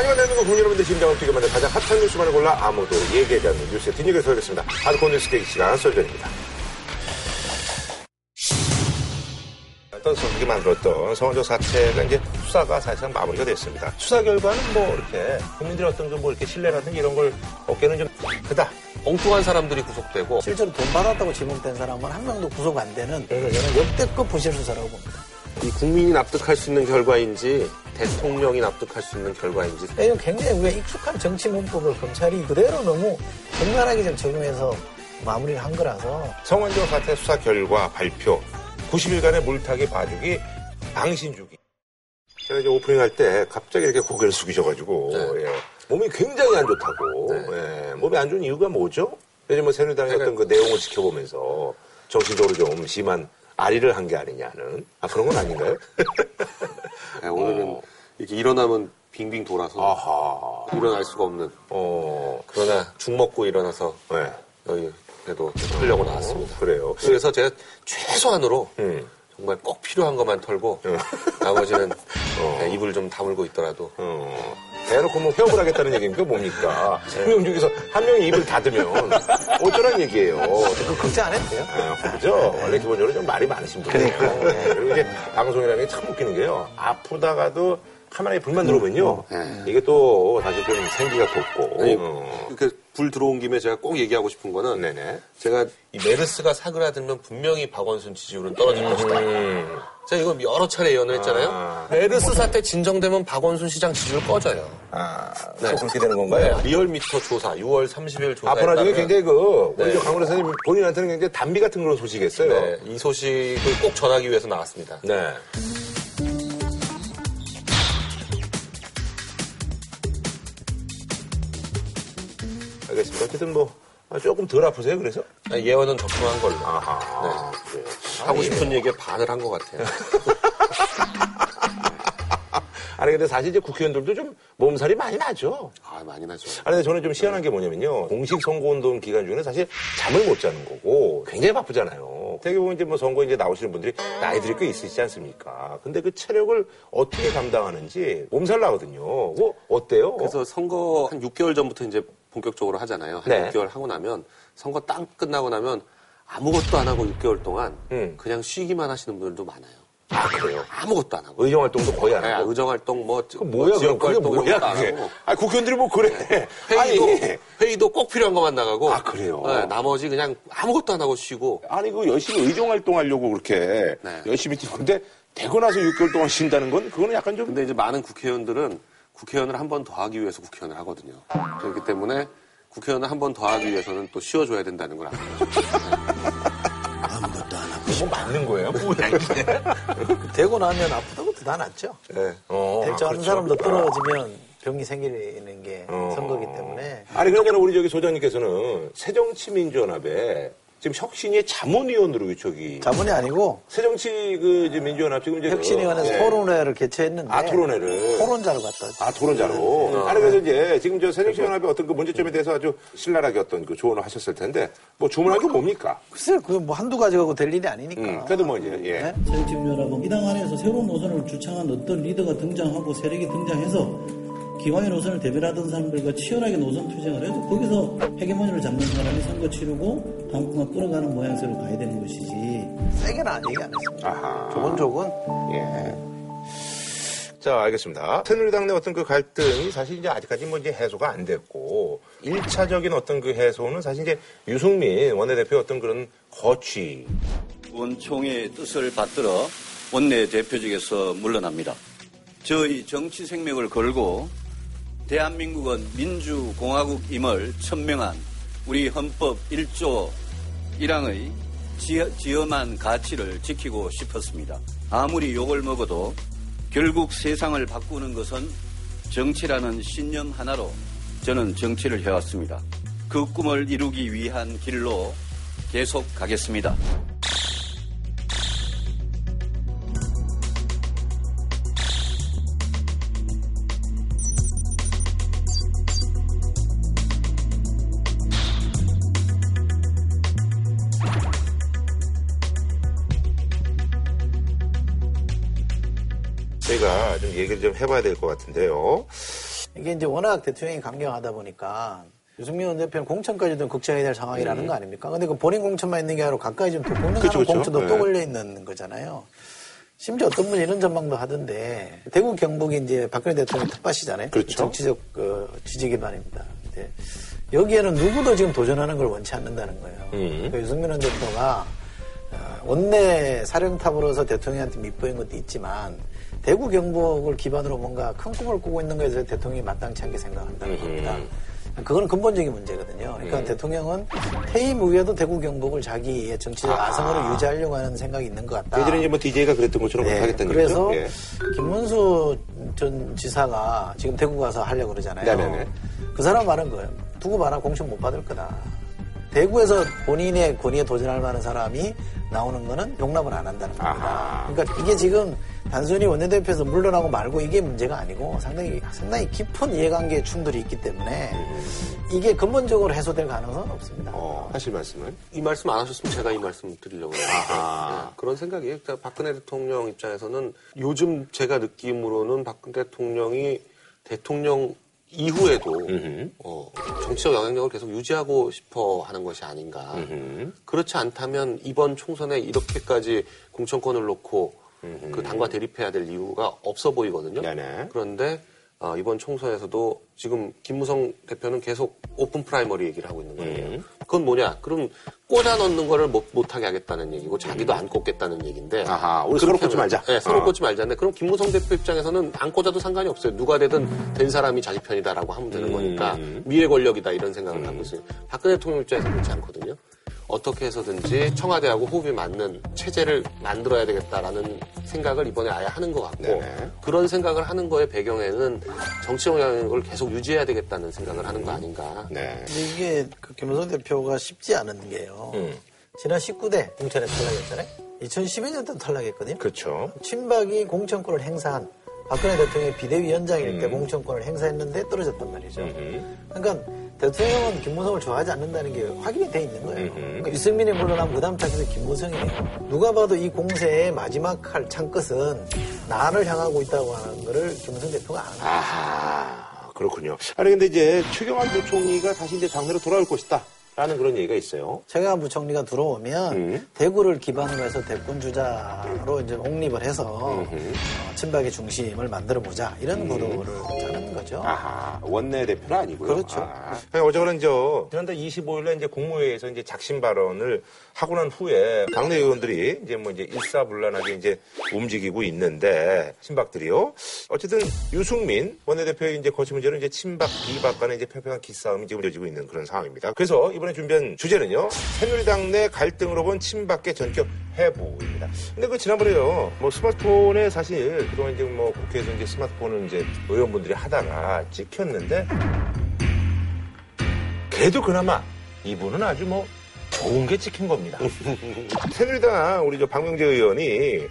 하지만 대한민국 국민 여러분들 심장을 뛰게 만든 가장 핫한 뉴스만을 골라 아무도 얘기하지 않는 뉴스의 뒷얘기를 서겠습니다. 하드코어 뉴스 계기 시간 썰전입니다. 어떤 소식이 만들었던 성원조 사태가 이제 수사가 사실상 마무리가 됐습니다. 수사 결과는 뭐 이렇게 국민들의 어떤 좀 뭐 이렇게 신뢰라든지 이런 걸 얻기는 좀 크다. 엉뚱한 사람들이 구속되고 실제로 돈 받았다고 지목된 사람은 한 명도 구속 안 되는 그래서 저는 역대급 부실 수사라고 봅니다. 이 국민이 납득할 수 있는 결과인지 대통령이 납득할 수 있는 결과인지 이건 굉장히 우리가 익숙한 정치 문법을 검찰이 그대로 너무 적나라하게 좀 적용해서 마무리를 한 거라서 성원조 사태 수사 결과 발표 90일간의 물타기 봐주기 망신 주기 제가 이제 오프닝 할 때 갑자기 이렇게 고개를 숙이셔가지고 네. 예. 몸이 굉장히 안 좋다고 예. 몸이 안 좋은 이유가 뭐죠? 요즘 뭐 새누리당의 어떤 그 내용을 지켜보면서 정신적으로 좀 심한 아리를 한 게 아니냐는 아 그런 건 아닌가요? 네, 오늘은 이렇게 일어나면 빙빙 돌아서 아하 일어날 수가 없는 어 그러나 죽 먹고 일어나서 네. 여기 그래도 하려고 나왔습니다. 그래요. 그래서 제가 최소한으로 음. 정말 꼭 필요한 것만 털고 나머지는 네, 입을 좀 다물고 있더라도 어, 대놓고 뭐 회업을 하겠다는 얘기입니까? 뭡니까? 세명 중에서 한 명이 입을 닫으면 어쩌란 얘기예요. 그 걱정 안 해도 돼요. 아, 그죠? 원래 기본적으로 좀 말이 많으신 분이에요. 네, 그리고 이제 방송이라는 게 참 웃기는 게요. 아프다가도 카메라에 불만 들어오면요. 이게 또 사실 좀 생기가 돋고. 아니, 어. 이렇게 불 들어온 김에 제가 꼭 얘기하고 싶은 거는 네네. 제가 이 메르스가 사그라들면 분명히 박원순 지지율은 떨어질 것이다. 음. 제가 이거 여러 차례 예언을 했잖아요. 아. 메르스 사태 진정되면 박원순 시장 지지율 꺼져요. 아, 또 그렇게 되는 건가요? 리얼미터 조사 6월 30일 조사에 앞으로 나중에 굉장히 그, 우리 네. 저 강훈 선생님 본인한테는 굉장히 담비 같은 그런 소식이 있어요. 네, 이 소식을 꼭 전하기 위해서 나왔습니다. 네. 어쨌든 뭐, 아, 조금 덜 아프세요, 그래서? 예언은 적중한 걸로. 아하. 그래요. 하고 싶은 얘기에 반을 한 것 같아요. 아니, 근데 사실 이제 국회의원들도 좀 몸살이 많이 나죠. 아, 많이 나죠. 아니, 근데 저는 좀 희한한 게 뭐냐면요. 공식 선거운동 기간 중에는 사실 잠을 못 자는 거고 굉장히 바쁘잖아요. 되게 보면 이제 뭐 선거 이제 나오시는 분들이 나이들이 꽤 있으시지 않습니까? 근데 그 체력을 어떻게 감당하는지 몸살 나거든요. 뭐, 어때요? 그래서 선거 한 6개월 전부터 이제 본격적으로 하잖아요. 한 네. 6개월 하고 나면 선거 딱 끝나고 나면 아무것도 안 하고 6개월 동안 음. 그냥 쉬기만 하시는 분들도 많아요. 아, 그래요? 아무것도 안 하고. 의정 활동도 거의 안 네, 하고. 의정 활동 뭐, 그 뭐야, 지역 활동 뭐야, 안 그게. 아, 국회의원들이 뭐 그래. 회의도 아니, 회의도 꼭 필요한 것만 나가고. 아, 그래요? 네, 나머지 그냥 아무것도 안 하고 쉬고. 아니, 그 열심히 의정 활동하려고 그렇게 네. 열심히 뛰고. 근데 되고 나서 6개월 동안 쉰다는 건 그거는 약간 좀. 근데 이제 많은 국회의원들은 국회의원을 한 번 더 하기 위해서 국회의원을 하거든요. 그렇기 때문에 국회의원을 한 번 더 하기 위해서는 또 쉬어줘야 된다는 걸 알죠. 뭐 맞는 거예요? 뭐야, 이게. 되고 나면 아프다고 낫죠. 네. 어, 될줄 아는 그렇죠. 사람도 떨어지면 병이 생기는 게 어. 선거기 때문에 아니, 그러니까 우리 저기 소장님께서는 새정치민주연합에 지금 혁신위의 자문위원으로 저기. 자문이 아니고 새정치 그 이제 민주연합 지금 이제. 혁신위원회에서 예. 토론회를 개최했는데 아, 토론회를. 토론자로 갔다 왔죠. 아, 토론자로. 아니, 그래서 이제 지금 저 새정치연합의 어떤 그 문제점에 대해서 아주 신랄하게 어떤 그 조언을 하셨을 텐데, 뭐 주문한 게 뭡니까? 글쎄 그뭐 한두 가지 갖고 될 일이 아니니까. 음, 그래도 뭐 이제, 예. 네? 새정치민주연합은 이당 안에서 새로운 노선을 주창한 어떤 리더가 등장하고 세력이 등장해서 기왕의 노선을 대변하던 사람들과 치열하게 노선 투쟁을 해서 거기서 헤게모니를 잡는 사람이 선거 치르고 당분간 끌어가는 모양새로 가야 되는 것이지. 세게는 안 얘기 안 했습니다. 아하. 조곤조곤 예. 자, 알겠습니다. 새누리당 내 어떤 그 갈등이 사실 이제 아직까지 뭐 이제 해소가 안 됐고, 1차적인 어떤 그 해소는 사실 이제 유승민 원내대표의 어떤 그런 거취. 원총의 뜻을 받들어 원내 대표직에서 물러납니다. 저희 정치 생명을 걸고 대한민국은 민주공화국임을 천명한 우리 헌법 1조 1항의 지엄한 가치를 지키고 싶었습니다. 아무리 욕을 먹어도 결국 세상을 바꾸는 것은 정치라는 신념 하나로 저는 정치를 해왔습니다. 그 꿈을 이루기 위한 길로 계속 가겠습니다. 얘기를 좀 해봐야 될 것 같은데요. 이게 이제 워낙 대통령이 강경하다 보니까 유승민 원대표는 공천까지도 걱정해야 될 상황이라는 거 아닙니까? 근데 그 본인 공천만 있는 게 아니라 가까이 좀 음. 그쵸, 그쵸. 공천도 네. 또 걸려 있는 거잖아요. 심지어 어떤 분이 이런 전망도 하던데 대구 경북이 이제 박근혜 대통령 텃밭이잖아요. 그렇죠. 정치적 그 지지 기반입니다. 근데 여기에는 누구도 지금 도전하는 걸 원치 않는다는 거예요. 음. 그러니까 유승민 원 대표가 어, 원내 사령탑으로서 대통령한테 밑보인 것도 있지만 대구 경북을 기반으로 뭔가 큰 꿈을 꾸고 있는 것에 대해서 대통령이 마땅치 않게 생각한다는 음. 겁니다. 그거는 근본적인 문제거든요. 그러니까 대통령은 퇴임 후에도 대구 경북을 자기의 정치적 아성으로 유지하려고 하는 생각이 있는 것 같다. 예전에 이제 뭐 DJ가 그랬던 것처럼 네, 하겠다는 그래서 거죠? 예. 김문수 전 지사가 지금 대구 가서 하려고 그러잖아요. 네네네. 그 사람 말은 거예요. 두고 봐라 공천 못 받을 거다. 대구에서 본인의 권위에 도전할 만한 사람이 나오는 거는 용납을 안 한다는 겁니다. 아하. 그러니까 이게 지금 단순히 원내대표에서 물러나고 말고 이게 문제가 아니고 상당히 상당히 깊은 이해관계 충돌이 있기 때문에 이게 근본적으로 해소될 가능성은 없습니다. 어, 하실 말씀은? 이 말씀 안 하셨으면 제가 이 말씀 드리려고. 네, 그런 생각이에요. 그러니까 박근혜 대통령 입장에서는 요즘 제가 느낌으로는 박근혜 대통령이 대통령 이후에도 음흠. 어, 정치적 영향력을 계속 유지하고 싶어 하는 것이 아닌가. 음흠. 그렇지 않다면 이번 총선에 이렇게까지 공천권을 놓고 그 당과 대립해야 될 이유가 없어 보이거든요. 네네. 그런데 어, 이번 총선에서도 지금 김무성 대표는 계속 오픈 프라이머리 얘기를 하고 있는 거예요. 음. 그건 뭐냐? 그럼 꽂아 넣는 거를 못, 못하게 하겠다는 얘기고 자기도 안 꽂겠다는 얘기인데. 음. 아하, 우리 서로 꽂지 말자. 네, 서로 어. 꽂지 말자인데 그럼 김무성 대표 입장에서는 안 꽂아도 상관이 없어요. 누가 되든 된 사람이 자기 편이다라고 하면 되는 음. 거니까 미래 권력이다 이런 생각을 하고 있어요. 박근혜 대통령 입장에서는 그렇지 않거든요. 어떻게 해서든지 청와대하고 호흡이 맞는 체제를 만들어야 되겠다라는 생각을 이번에 아예 하는 것 같고 네네. 그런 생각을 하는 거의 배경에는 정치 영향력을 계속 유지해야 되겠다는 생각을 하는 거 아닌가. 네. 근데 이게 그 김무성 대표가 쉽지 않은 게요. 음. 지난 19대 공천에 탈락했잖아요. 2012년 때도 탈락했거든요. 그렇죠. 친박이 공천권을 행사한 박근혜 대통령의 비대위원장일 때 음. 공천권을 행사했는데 떨어졌단 말이죠. 음흠. 그러니까 대통령은 김무성을 좋아하지 않는다는 게 확인이 돼 있는 거예요. 음흠. 그러니까 유승민이 그 다음 차기에서 김무성이에요. 누가 봐도 이 공세의 마지막 할 창끝은 나를 향하고 있다고 하는 거를 김무성 대표가 아는 거예요. 아하, 그렇군요. 아니, 근데 이제 최경환 부총리가 다시 이제 당내로 돌아올 것이다. 라는 그런 얘기가 있어요. 최경환 부총리가 들어오면 음. 대구를 기반으로 해서 대권 주자로 이제 옹립을 해서. 어, 친박의 중심을 만들어 보자 이런 구도를 짜는 거죠. 아하, 원내 대표는 아니고요. 그렇죠. 아. 어제는 저 지난달 25일에 이제 국무회의에서 이제 작심 발언을 하고 난 후에 당내 의원들이 이제 뭐 이제 일사불란하게 이제 움직이고 있는데 친박들이요. 어쨌든 유승민 원내대표의 이제 거취 문제는 이제 친박 비박 간의 이제 팽팽한 기싸움이 지금 이어지고 있는 그런 상황입니다. 그래서 이번에 준비한 주제는요. 새누리당 내 갈등으로 본 친박계 전격 해부입니다. 근데 그 지난번에요. 뭐 스마트폰에 사실 그동안 이제 뭐 국회에서 이제 스마트폰을 이제 의원분들이 하다가 찍혔는데 그래도 그나마 이분은 아주 뭐 좋은 게 찍힌 겁니다. 새누리당 우리 저 박명재 의원이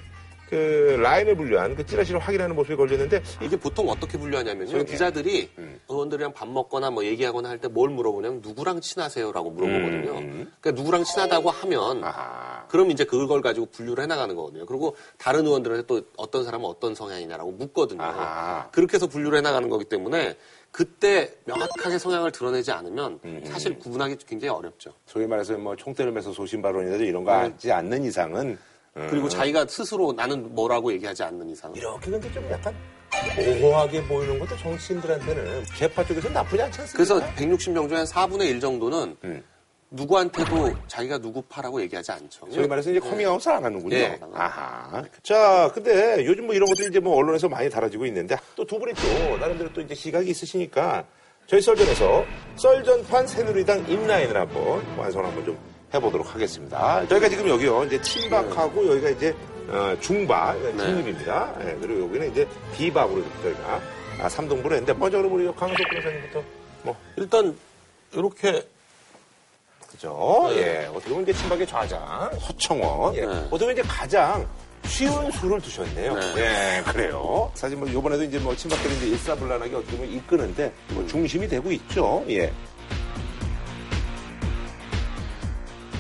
그 라인을 분류한 그 찌라시를 확인하는 모습이 걸렸는데 이게 보통 어떻게 분류하냐면요. 기자들이 의원들이랑 밥 먹거나 뭐 얘기하거나 할 때 뭘 물어보냐면 누구랑 친하세요라고 물어보거든요. 그러니까 누구랑 친하다고 하면 아하. 그럼 이제 그걸 가지고 분류를 해나가는 거거든요. 그리고 다른 의원들한테 또 어떤 사람은 어떤 성향이냐라고 묻거든요. 아하. 그렇게 해서 분류를 해나가는 거기 때문에 그때 명확하게 성향을 드러내지 않으면 사실 구분하기 굉장히 어렵죠. 소위 말해서 뭐 총대를 매서 소신 발언이라든지 이런 거 하지 않는 이상은 그리고 자기가 스스로 나는 뭐라고 얘기하지 않는 이상. 이렇게 근데 좀 약간 모호하게 보이는 것도 정치인들한테는 계파 쪽에서 나쁘지 않지 않습니까? 그래서 160명 중에 한 4분의 1 정도는 음. 누구한테도 자기가 누구 파라고 얘기하지 않죠. 소위 말해서 이제 커밍아웃을 안 하는군요. 예. 아하. 자, 근데 요즘 뭐 이런 것들이 이제 뭐 언론에서 많이 다뤄지고 있는데 또 두 분이 또 나름대로 또 이제 시각이 있으시니까 저희 썰전에서 썰전판 새누리당 인라인을 한번 완성 한번 좀 해보도록 하겠습니다. 저희가 지금 여기요, 이제 친박하고 여기가 이제 어, 중박, 네. 중립입니다. 예, 그리고 여기는 이제 비박으로 저희가 아, 삼동부를 했는데 먼저 그럼 우리 강석 변호사님부터 뭐 일단 이렇게 그죠? 네. 예. 어떻게 보면 이제 친박의 좌장, 서청원. 예. 네. 어떻게 보면 이제 가장 쉬운 수를 두셨네요. 네. 예, 그래요. 사실 뭐, 요번에도 이제 뭐, 친박들이 이제 일사불란하게 어떻게 보면 이끄는데, 뭐, 중심이 되고 있죠. 예.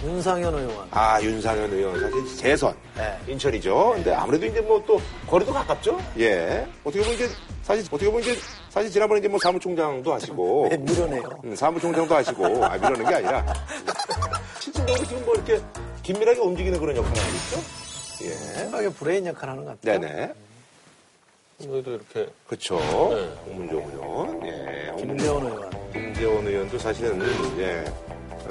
윤상현 의원. 아, 윤상현 의원. 사실 재선. 네. 인천이죠. 근데 아무래도 이제 뭐 또, 거리도 가깝죠? 예. 어떻게 보면 이제 사실 어떻게 보면 이제 사실 지난번에 이제 뭐 사무총장도 하시고 왜 밀어내요? 음, 사무총장도 하시고 아 밀어는 게 아니라 실질적으로 지금 뭐 이렇게 긴밀하게 움직이는 그런 역할을 하고 있죠. 예. 생각에 브레인 역할 하는 것 같아요. 네네. 여기도 이렇게 그렇죠. 홍문종 의원. 예. 김대원 의원. 김재원 의원도 사실은 예.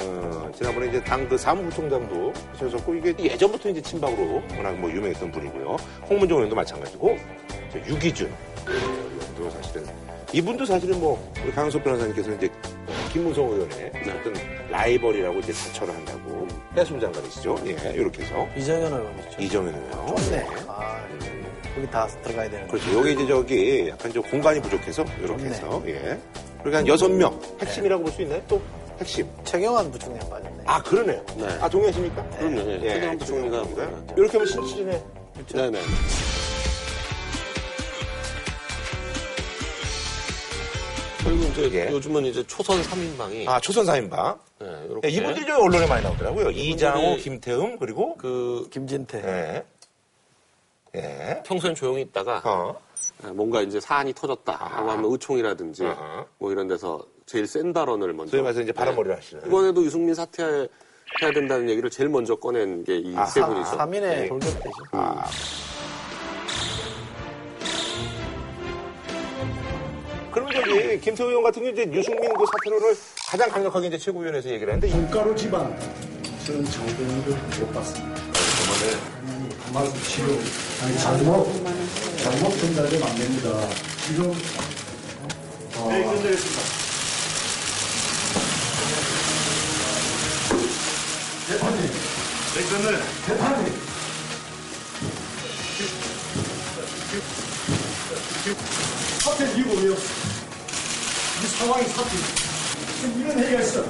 어, 지난번에 이제 당 그 사무부총장도 하셨었고 이게 예전부터 이제 친박으로 워낙 뭐 유명했던 분이고요. 홍문종 의원도 마찬가지고 저 유기준 의원도 사실은 이분도 사실은 뭐 우리 강은석 변호사님께서 이제 김무성 의원의 어떤 라이벌이라고 이제 자처를 한다고 해수부 장관이시죠. 예, 이렇게 해서 이정현 의원이죠. 이정현 의원. 좋네. 아, 거기 다 들어가야 되는 거죠. 그렇죠. 여기 이제 저기 약간 좀 공간이 부족해서 이렇게 좋네. 해서 예. 그러니까 한 여섯 명 핵심이라고 볼 수 있나요? 또 핵심. 최경환 부총장 빠졌네. 아 그러네요. 네. 아 동의하십니까? 그럼요. 예. 최경환 부총리가 부총리가 이렇게 하면 신칠이네. 네네. 그리고 이제 예. 요즘은 이제 초선 3인방이 아 초선 사인방. 네, 예, 이렇게 이분들이 저 언론에 많이 나오더라고요. 이장호, 김태흠 그리고 그 김진태. 예. 예. 평소엔 조용히 있다가 어. 뭔가 이제 사안이 터졌다라고 하면 의총이라든지 아하. 뭐 이런 데서 제일 센 발언을 먼저 소위 말해서 이제 바람머리를 네. 하시는. 이번에도 유승민 사퇴 해야 된다는 얘기를 제일 먼저 꺼낸 게 이 세. 분이죠. 3인의 네. 돌격대죠. 아. 그럼 저기 김태우 의원 같은 경우 이제 유승민 그 사퇴론을 가장 강력하게 이제 최고위원회에서 얘기를 했는데 이- 밀가루 지방 저는 정도는 못 봤습니다. 말씀 치료 아니 잘못 잘못 전달되면 안 됩니다. 지금 어, 네, 끝내겠습니다. 대판님, 네, 끝내. 대판님. 사태 이유가 왜요? 이 상황이 사태. 지금 이런 얘기가 있어.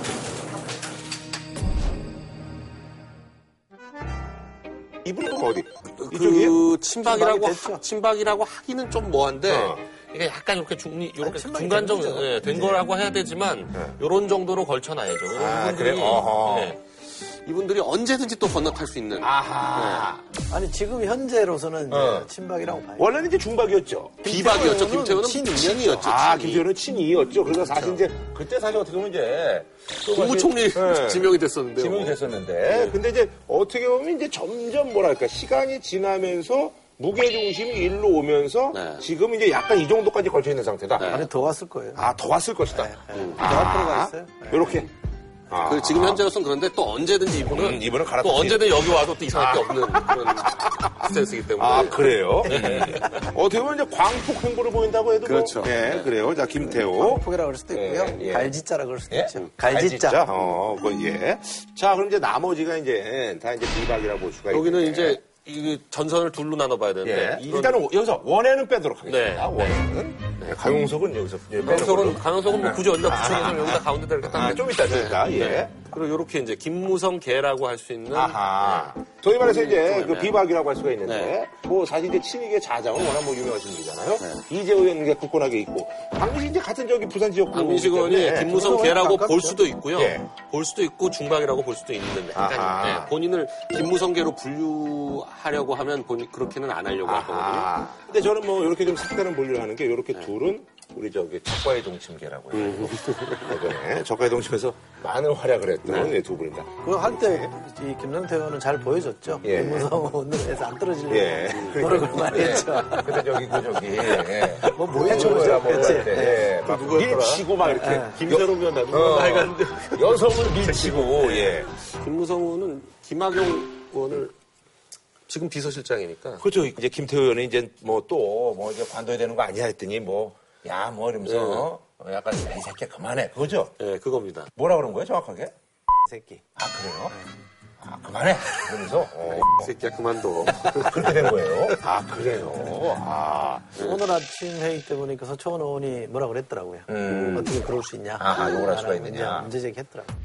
이분은 어디? 그 친박이라고 친박이 됐죠. 하, 친박이라고 하기는 좀 뭐한데 어. 이게 약간 이렇게 중리 이렇게 된 거죠. 예, 된 거라고 해야 되지만 이런 정도로 걸쳐놔야죠. 아, 이분들이- 그래요? 어허. 예, 이분들이 언제든지 또 건너탈 수 있는 아하. 아니, 지금 현재로서는 이제 어. 친박이라고 봐요. 원래는 이제 중박이었죠. 비박이었죠. 김태호는 김태호는 친이었죠. 아, 친이. 김태호는 친이었죠. 그래서 사실 이제 그때 사실 어떻게 보면 이제 또 국무총리 네. 지명이 됐었는데요. 지명이 됐었는데 근데 이제 어떻게 보면 이제 점점 뭐랄까 시간이 지나면서 무게 중심이 일로 오면서 네. 지금 이제 약간 이 정도까지 걸쳐 있는 상태다. 네. 아니, 더 왔을 거예요. 아, 더 왔을 것이다. 네, 네. 더 앞으로 가 있어요. 네. 이렇게. 아. 그 지금 현재로서는 그런데 또 언제든지 이분은 음, 이분은 갈아타지. 또 언제든 여기 와도 또 이상할 게 없는 그런 스탠스이기 때문에 아, 그래요? 어떻게 보면 이제 광폭 행보를 보인다고 해도. 그렇죠. 뭐, 네, 그래요. 자, 김태호. 포기라 그럴 수도 있고요. 예, 예. 갈지자라 그럴 수도 예? 있죠. 갈지자. 어, 그, 예. 자, 그럼 이제 나머지가 이제 다 이제 비박이라고 볼 수가 있고. 여기는 이제 이 전선을 둘로 나눠봐야 되는데 예. 이런- 일단은 여기서 원회는 빼도록 하겠습니다. 네. 원회는. 네, 강용석은 여기서 강성은 걸로. 강성은 뭐 굳이 어디다 붙여서 여기다 가운데다 이렇게 딱 아, 좀 이따, 좀 이따. 예. 네. 그리고 이렇게 이제 김무성 개라고 할 수 있는 아하. 소위 말해서 이제 그 네. 비박이라고 할 수가 있는데, 네. 뭐 사실 이제 친이계 자장은 워낙 뭐 유명하신 분이잖아요. 이재호 의원 이 굳건하게 있고, 박민식 이제 같은 저기 부산 지역구. 박민식 의원이 김무성 개라고. 볼 수도 있고요. 예. 볼 수도 있고 중박이라고 볼 수도 있는데 예, 본인을 김무성 개로 분류하려고 하면 본인 그렇게는 안 하려고. 아. 근데 저는 뭐 이렇게 좀 색다른 분류를 하는 게 이렇게 둘은 우리 저기 적과의 동침계라고 해요. 음. 예전에 적과의 동침에서 많은 활약을 했던 네. 이두 분입니다. 그거 할때이 김성태 의원은 잘 보여줬죠. 예. 김무성 원내에서 안 떨어지려고 예. 노력을 많이 했죠. 근데 저기 그 저기 예. 뭐. 뭐 그치? 그럴 때, 예. 막 밀치고 막 이렇게 예. 김세롬 의원 나도 어, 나이가는데 여성을 밀치고 예. 김무성 의원은 김학용 의원을 지금 비서실장이니까 그렇죠. 이제 김태호 의원은 이제 뭐또뭐 이제 관둬야 되는 거 아니야 했더니 뭐 야 뭐 이러면서 어, 약간 이 새끼야 그만해 그거죠. 예, 그겁니다. 뭐라 그런 거예요 정확하게? 이 새끼. 아 그래요? 아 그만해 그러면서 어, 이 새끼야 그만둬. 그렇게 된 거예요. 아 그래요. 아 오늘 아침 회의 때 보니까 서초원 의원이 뭐라 그랬더라고요. 음. 어떻게 그럴 수 있냐. 아하, 욕을 할 수가 있느냐. 문제 제기했더라고요.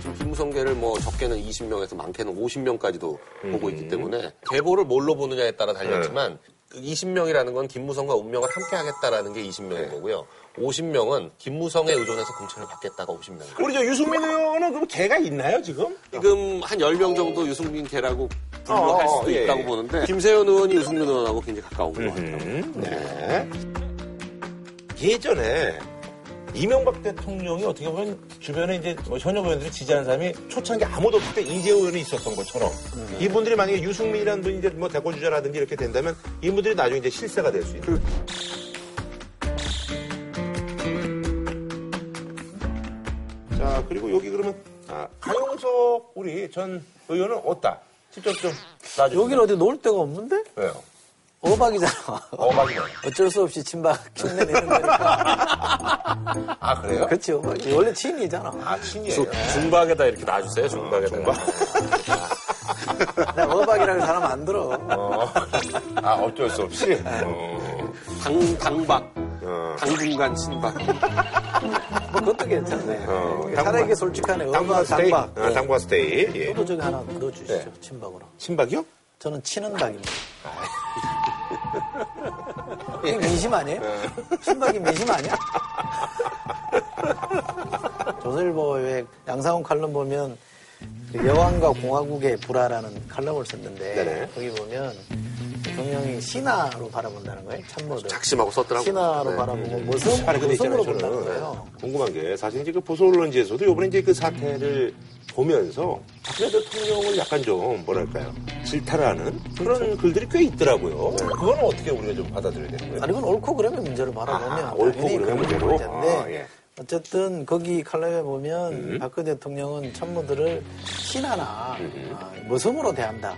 지금 김무성계를 뭐 적게는 20명에서 많게는 50명까지도 음. 보고 있기 때문에 계보를 뭘로 보느냐에 따라 달렸지만 20명이라는 건 김무성과 운명을 함께 하겠다라는 게 20명인 거고요. 50명은 김무성에 의존해서 공천을 받겠다가 50명이에요. 우리 저 유승민 의원은 그럼 걔가 있나요, 지금? 지금 한 10명 정도 유승민 개라고 분류할 어, 수도 예, 있다고 예. 보는데 김세현 의원이 유승민 의원하고 굉장히 가까운 것 같아요. 음, 네. 예전에 이명박 대통령이 어떻게 보면 주변에 이제 뭐 현역 의원들이 지지하는 사람이 초창기 아무도 없을 때 이재호 의원이 있었던 것처럼 이분들이 만약에 유승민이라는 분이 이제 뭐 대권 주자라든지 이렇게 된다면 이분들이 나중에 이제 실세가 될 수 있는. 자 그리고 여기 그러면 아, 가용석 우리 전 의원은 어디다? 직접 좀 놔주세요. 여기는 어디 놀 데가 없는데? 왜요? 어박이잖아. 어 맞네. 어쩔 수 없이 친박 흉내 내는 거니까. 아 그래요? 그렇지, 어박이. 원래 친이잖아. 아 친이에요. 중박에다 이렇게 놔주세요, 중박에다. 나 어박이라는 사람 안 들어. 어. 아, 어쩔 수 없이. 어. 당, 당박. 어. 당분간 친박. 뭐 그것도 괜찮네. 어, 차라리 이게 솔직하네. 어박, 스테이. 당박. 어, 당부가 스테이. 예. 저도 저기 하나 넣어주시죠. 네. 친박으로. 친박이요? 저는 치는 박입니다. 이게 민심 아니에요? 친박이 민심 아니야? 조선일보의 양상훈 칼럼 보면 그 여왕과 공화국의 불화라는 칼럼을 썼는데 네네. 거기 보면 대통령이 신하로 바라본다는 거예요. 참모들. 작심하고 썼더라고요. 신하로 네. 바라보고 모성, 아니, 근데 있잖아요. 저는 거예요. 궁금한 게 사실 이제 그 보수 언론지에서도 이번에 이제 그 사태를 보면서 박근혜 대통령을 약간 좀 뭐랄까요. 질타하는 그런 글들이 꽤 있더라고요. 그거는 어떻게 우리가 좀 받아들여야 되는 거예요? 아니, 그건 옳고 그름의 문제로 바라보면 아, 옳고 그름의 문제로? 문제인데 아, 예. 어쨌든 거기 칼럼에 보면 음. 박근혜 대통령은 참모들을 신하나 음. 아, 모성으로 대한다.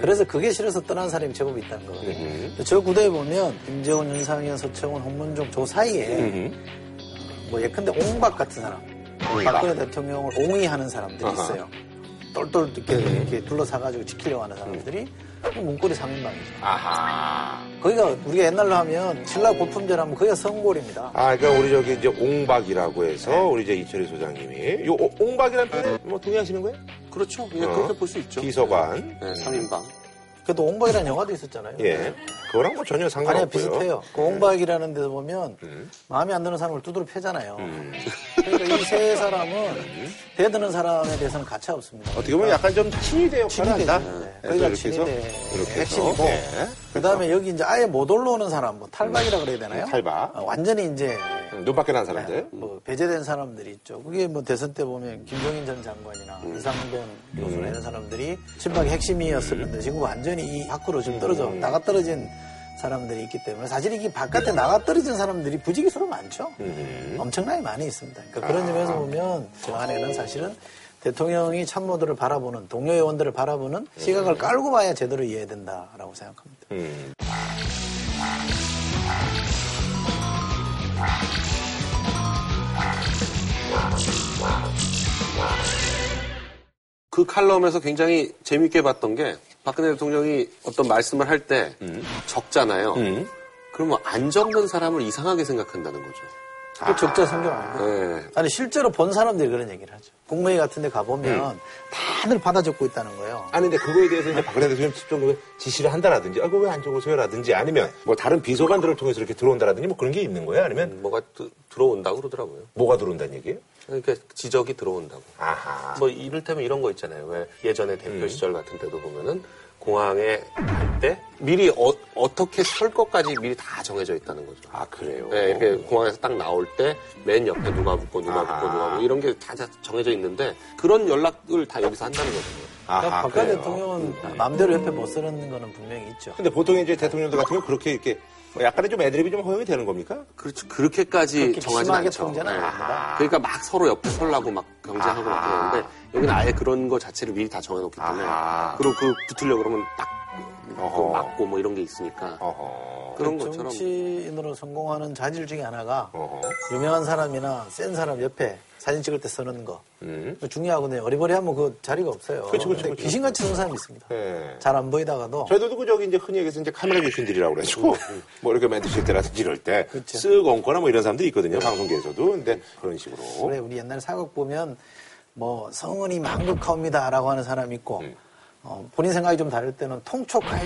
그래서 그게 싫어서 떠난 사람이 제법 있다는 음. 거거든요. 저 구대에 보면 김재원, 윤상현, 서청원, 홍문종 저 사이에 음. 뭐 예컨대 옹박 같은 사람. 박근혜 대통령을 옹의하는 사람들이 아하. 음. 있어요. 똘똘 이렇게, 이렇게 둘러싸가지고 지키려고 하는 사람들이 문고리 상인방이죠. 아하. 거기가 우리가 옛날로 하면 신라 고품절 하면 거기가 성골입니다. 아, 그러니까 우리 저기 이제 옹박이라고 해서 우리 이제 이철희 소장님이 요 옹- 옹박이라는 표현 뭐 동의하시는 거예요? 그렇죠. 예, 어. 그렇게 볼 수 있죠. 비서관. 네, 3인방. 그래도 옹박이라는 영화도 있었잖아요. 예. 그거랑 뭐 전혀 상관없고요. 비슷해요. 그 옹박이라는 데서 보면 음. 마음에 안 드는 사람을 두드려 패잖아요. 음. 그러니까 이 세 사람은 대드는 사람에 대해서는 가차 없습니다. 어떻게 보면 약간 좀 친위대 역할을. 한다. 네. 해서 친위대. 핵심이고 예. 그다음에 여기 이제 아예 못 올라오는 사람, 뭐 탈박이라 그래야 되나요? 탈박. 어, 완전히 이제 음, 눈밖에 난 사람들. 뭐 배제된 사람들이 있죠. 그게 뭐 대선 때 보면 김종인 전 장관이나 음. 이상돈 교수나 이런 사람들이 친박의 핵심이었었는데 지금 완전히 이 밖으로 지금 떨어져 나가 떨어진 사람들이 있기 때문에 사실 이게 바깥에 나가 떨어진 사람들이 부지기수로 많죠. 음. 엄청나게 많이 있습니다. 그러니까 그런 점에서 보면 저 안에는 사실은 대통령이 참모들을 바라보는 동료 의원들을 바라보는 시각을 깔고 봐야 제대로 이해해야 된다라고 생각합니다. 음. 그 칼럼에서 굉장히 재밌게 봤던 게 박근혜 대통령이 어떤 말씀을 할때 적잖아요. 음. 그러면 안 적는 사람을 이상하게 생각한다는 거죠. 그 적자 아닙니까? 네. 아니 실제로 본 사람들이 그런 얘기를 하죠. 국무회의 같은 데 가보면 다들 받아 적고 있다는 거예요. 아니, 근데 그거에 대해서 이제 박근혜 대통령이 좀 지시를 한다라든지, 아, 그거 왜 안 적으세요라든지, 아니면 뭐 다른 비서관들을 통해서 이렇게 들어온다라든지 뭐 그런 게 있는 거예요? 아니면 뭐가 드- 들어온다고 그러더라고요. 뭐가 들어온다는 얘기예요? 그러니까 지적이 들어온다고. 아하. 뭐 이를테면 이런 거 있잖아요. 왜 예전에 대표 음. 시절 같은 때도 보면은 공항에 갈 때 미리 어, 떻게설 것까지 미리 다 정해져 있다는 거죠. 아, 그래요? 네, 이렇게 공항에서 딱 나올 때 맨 옆에 누가 붙고 누가 아하. 붙고 누가 붙고 이런 게 다 정해져 있는데 그런 연락을 다 여기서 한다는 거거든요. 아하, 그러니까 박근혜? 대통령은 마음대로 옆에 못 쓰는 거는 분명히 있죠. 근데 보통 이제 대통령들 같은 경우 그렇게 이렇게 뭐 약간의 좀 애드립이 좀 허용이 되는 겁니까? 그렇죠. 그렇게까지 심하게 않죠. 네. 합니다. 그러니까 막 서로 옆에 설라고 막 경쟁하고 막 아하. 그러는데 여기는 아예 그런 거 자체를 미리 다 정해놓기 때문에 아하. 그리고 그 붙으려고 그러면 딱 어허. 맞고 뭐 이런 게 있으니까 어허. 그런 것처럼 정치인으로 성공하는 자질 중에 하나가 어허. 유명한 사람이나 센 사람 옆에 사진 찍을 때 쓰는 거. 음. 그거 중요하거든요. 어리버리하면 그 자리가 없어요. 그쵸, 근데 그쵸. 귀신같이 쓰는 사람이 있습니다. 네. 잘안 보이다가도 저희들도 그 저기 이제 흔히 얘기해서 이제 카메라 귀신들이라고 그래가지고 뭐 이렇게 멘트 칠 때라든지 이럴 때 그쵸. 쓱 얹거나 뭐 이런 사람들이 있거든요. 방송계에서도. 근데 그런 식으로. 그래 우리 옛날 사극 보면 뭐 성은이 망극하옵니다라고 하는 사람이 있고 음. 어, 본인 생각이 좀 다를 때는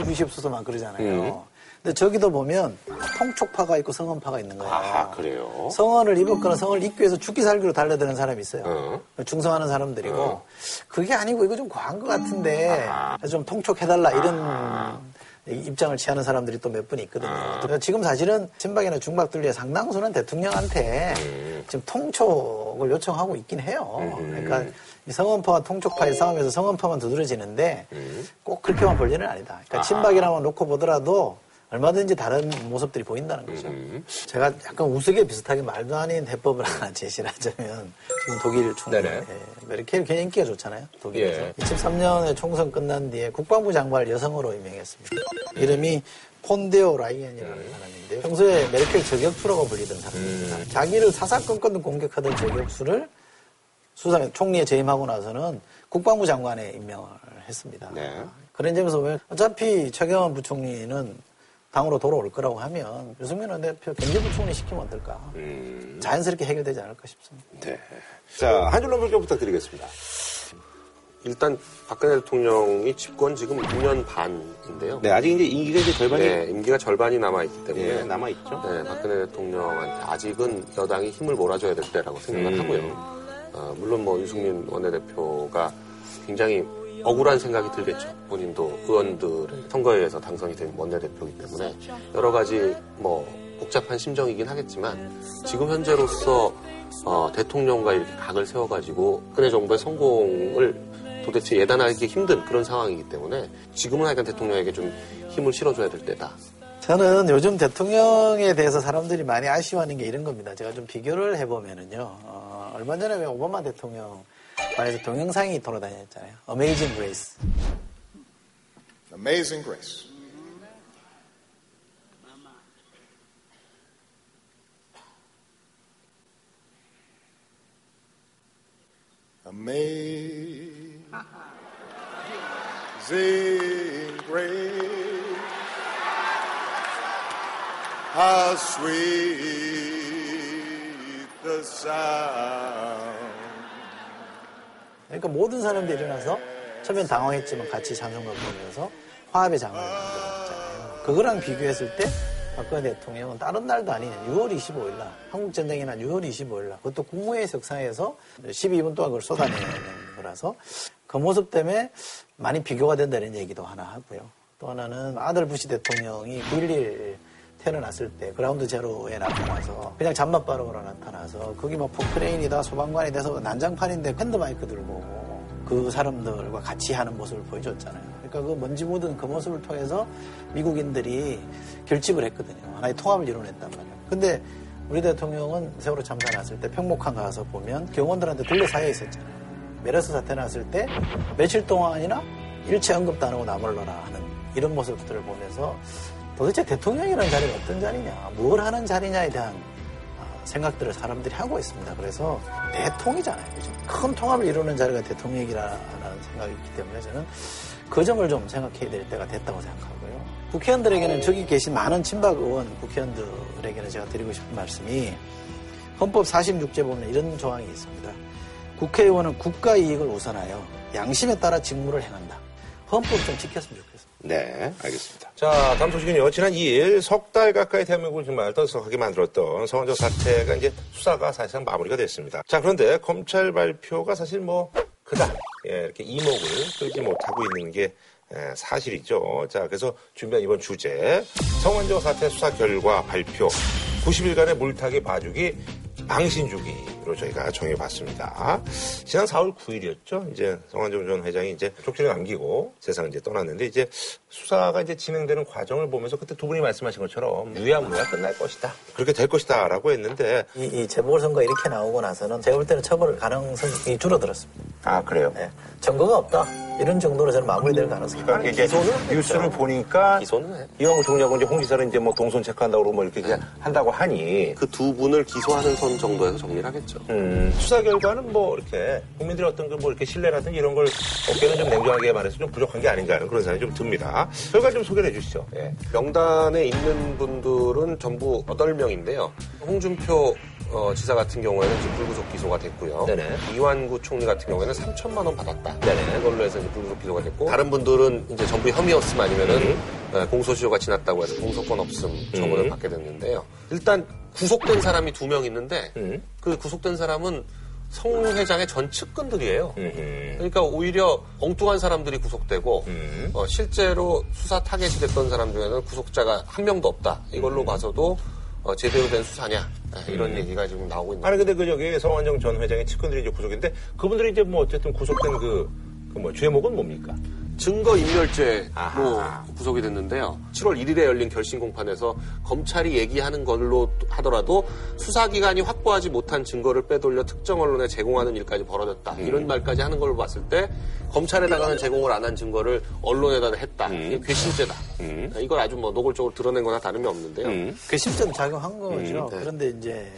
주시옵소서 막 그러잖아요. 근데 저기도 보면 통촉파가 있고 성원파가 있는 거예요. 아, 그래요? 성원을 입었거나 성원을 입기 위해서 죽기 살기로 달려드는 사람이 있어요. 어. 중성하는 사람들이고 그게 아니고 이거 좀 과한 것 같은데 좀 통촉해달라 이런 입장을 취하는 사람들이 또 몇 분 있거든요. 그러니까 지금 사실은 친박이나 중박들 중에 상당수는 대통령한테 지금 통촉을 요청하고 있긴 해요. 그러니까 이 성원파와 통촉파의 싸움에서 성원파만 두드러지는데 꼭 그렇게만 볼 일은 아니다. 그러니까 친박이라고 놓고 보더라도 얼마든지 다른 모습들이 보인다는 거죠. 제가 약간 우스개 비슷하게 말도 아닌 해법을 하나 제시를 하자면 지금 독일 총리. 예, 메르켈 굉장히 인기가 좋잖아요. 독일에서. 예. 23년에 총선 끝난 뒤에 국방부 장관을 여성으로 임명했습니다. 이름이 폰데오 라이엔이라는 사람인데요. 평소에 메르켈 저격수라고 불리던 사람입니다. 자기를 사사건건 공격하던 저격수를 수상 총리에 재임하고 나서는 국방부 장관에 임명을 했습니다. 네. 그런 점에서 보면 어차피 최경환 부총리는 당으로 돌아올 거라고 하면 유승민 원대표 경제부총리 시키면 어떨까? 자연스럽게 해결되지 않을까 싶습니다. 네. 자, 한 줄로 평가 부탁드리겠습니다. 일단 박근혜 대통령이 집권 지금 6년 반인데요. 네, 아직 이제 임기가 이제 절반이 네, 임기가 절반이 남아 있기 때문에 예, 남아 있죠. 네, 박근혜 대통령한테 아직은 여당이 힘을 몰아줘야 될 때라고 생각을 음. 하고요. 어, 물론 뭐 유승민 원내대표가 굉장히 억울한 생각이 들겠죠. 본인도 의원들의 선거에 의해서 당선이 된 원내대표이기 때문에 여러 가지 뭐 복잡한 심정이긴 하겠지만 지금 현재로서 어, 대통령과 이렇게 각을 세워가지고 박근혜 정부의 성공을 도대체 예단하기 힘든 그런 상황이기 때문에 지금은 하여간 대통령에게 좀 힘을 실어줘야 될 때다. 저는 요즘 대통령에 대해서 사람들이 많이 아쉬워하는 게 이런 겁니다. 제가 좀 비교를 해보면은요. 어, 얼마 전에 왜 오바마 대통령 관해서 동영상이 돌아다녔잖아요. Amazing Grace. Amazing grace. Amazing grace. How sweet the sound. 그러니까 모든 사람들이 일어나서 처음엔 당황했지만 같이 찬송가 부르면서 화합의 장을 만들었잖아요. 그거랑 비교했을 때 박근혜 대통령은 다른 날도 아닌 6월 25일 날 한국전쟁이 난 6월 25일 날 그것도 국무회의 석상에서 12분 동안 그걸 쏟아내는 거라서 그 모습 때문에 많이 비교가 된다는 얘기도 하나 하고요. 또 하나는 아들 부시 대통령이 9.11 태어났을 때 그라운드 제로에 나타나서 그냥 잠만 빠르고로 나타나서 거기 뭐 포크레인이다 소방관이 돼서 난장판인데 핸드마이크 들고 그 사람들과 같이 하는 모습을 보여줬잖아요. 그러니까 그 먼지 묻은 그 모습을 통해서 미국인들이 결집을 했거든요. 하나의 통합을 이뤄냈단 말이에요. 근데 우리 대통령은 세월호 참사 났을 때 평목항 가서 보면 경호원들한테 둘러싸여 있었잖아요. 메르스 사태 났을 때 며칠 동안이나 일체 언급도 안 하고 나몰라라 하는 이런 모습들을 보면서 도대체 대통령이라는 자리가 어떤 자리냐, 뭘 하는 자리냐에 대한 아, 생각들을 사람들이 하고 있습니다. 그래서 대통이잖아요. 요즘 큰 통합을 이루는 자리가 대통령이라는 생각이 있기 때문에 저는 그 점을 좀 생각해야 될 때가 됐다고 생각하고요. 국회의원들에게는 저기 계신 많은 친박 의원 국회의원들에게는 제가 드리고 싶은 말씀이 헌법 46제 보면 이런 조항이 있습니다. 국회의원은 국가 이익을 우선하여 양심에 따라 직무를 행한다. 헌법 좀 지켰으면 좋겠습니다. 네, 알겠습니다. 자, 다음 소식은요. 지난 2일 석 달 가까이 대한민국을 정말 떠들썩하게 만들었던 성원적 사태가 이제 수사가 사실상 마무리가 됐습니다. 자, 그런데 검찰 발표가 사실 뭐 그닥 예, 이렇게 이목을 끌지 못하고 있는 게 예, 사실이죠. 자, 그래서 준비한 이번 주제 성원적 사태 수사 결과 발표 90일간의 물타기 봐주기 망신주기 로 저희가 정해봤습니다. 지난 4월 9일이었죠. 이제 성환종 전 회장이 이제 쪽지를 남기고 세상을 이제 떠났는데 이제 수사가 이제 진행되는 과정을 보면서 그때 두 분이 말씀하신 것처럼 유야무야 끝날 것이다. 그렇게 될 것이다 라고 했는데 이, 이 재보궐선거 이렇게 나오고 나서는 제가 볼 때는 처벌 가능성이 줄어들었습니다. 아 그래요. 네. 증거가 없다. 이런 정도로 저는 마무리될 가능성이 그러니까 이제 뉴스를 보니까 기소는 해. 이왕구 총리하고 이제 홍 지사는 이제 뭐 동선 체크한다고 그러고 뭐 이렇게 그냥 한다고 하니 그 두 분을 기소하는 선 정도에서 정리를 하겠죠. 음, 수사 결과는 뭐 이렇게 국민들의 어떤 그 뭐 이렇게 신뢰라든지 이런 걸 어깨는 좀 냉정하게 말해서 좀 부족한 게 아닌가 하는 그런 생각이 좀 듭니다. 결과 좀 소개를 해주시죠. 예. 명단에 있는 분들은 전부 8명인데요. 홍준표 어, 지사 같은 경우에는 이제 불구속 기소가 됐고요. 네네. 이완구 총리 같은 경우에는 3천만 원 받았다. 네네. 그걸로 해서 이제 불구속 기소가 됐고 다른 분들은 이제 전부 혐의였으면 아니면은 네, 공소시효가 지났다고 해서 공소권 없음 처분을 받게 됐는데요. 일단 구속된 사람이 두 명 있는데 음. 그 구속된 사람은 성 회장의 전 측근들이에요. 음. 그러니까 오히려 엉뚱한 사람들이 구속되고 음. 어, 실제로 수사 타겟이 됐던 사람 중에는 구속자가 한 명도 없다. 이걸로 음. 봐서도 어, 제대로 된 수사냐 네, 이런 얘기가 지금 나오고 있는 아니 근데 그 저기 성완종 전 회장의 측근들이 이제 구속인데 그분들이 이제 뭐 어쨌든 구속된 그, 그뭐 죄목은 뭡니까? 증거 인멸죄로 아하. 구속이 됐는데요. 7월 1일에 열린 결심 공판에서 검찰이 얘기하는 걸로 하더라도 수사기관이 확보하지 못한 증거를 빼돌려 특정 언론에 제공하는 일까지 벌어졌다. 음. 이런 말까지 하는 걸로 봤을 때 검찰에다가는 제공을 안 한 증거를 언론에다 했다. 음. 이게 괘씸죄다. 이걸 아주 뭐 노골적으로 드러낸 거나 다름이 없는데요. 음. 그 실제로 작용한 거죠. 네. 그런데 이제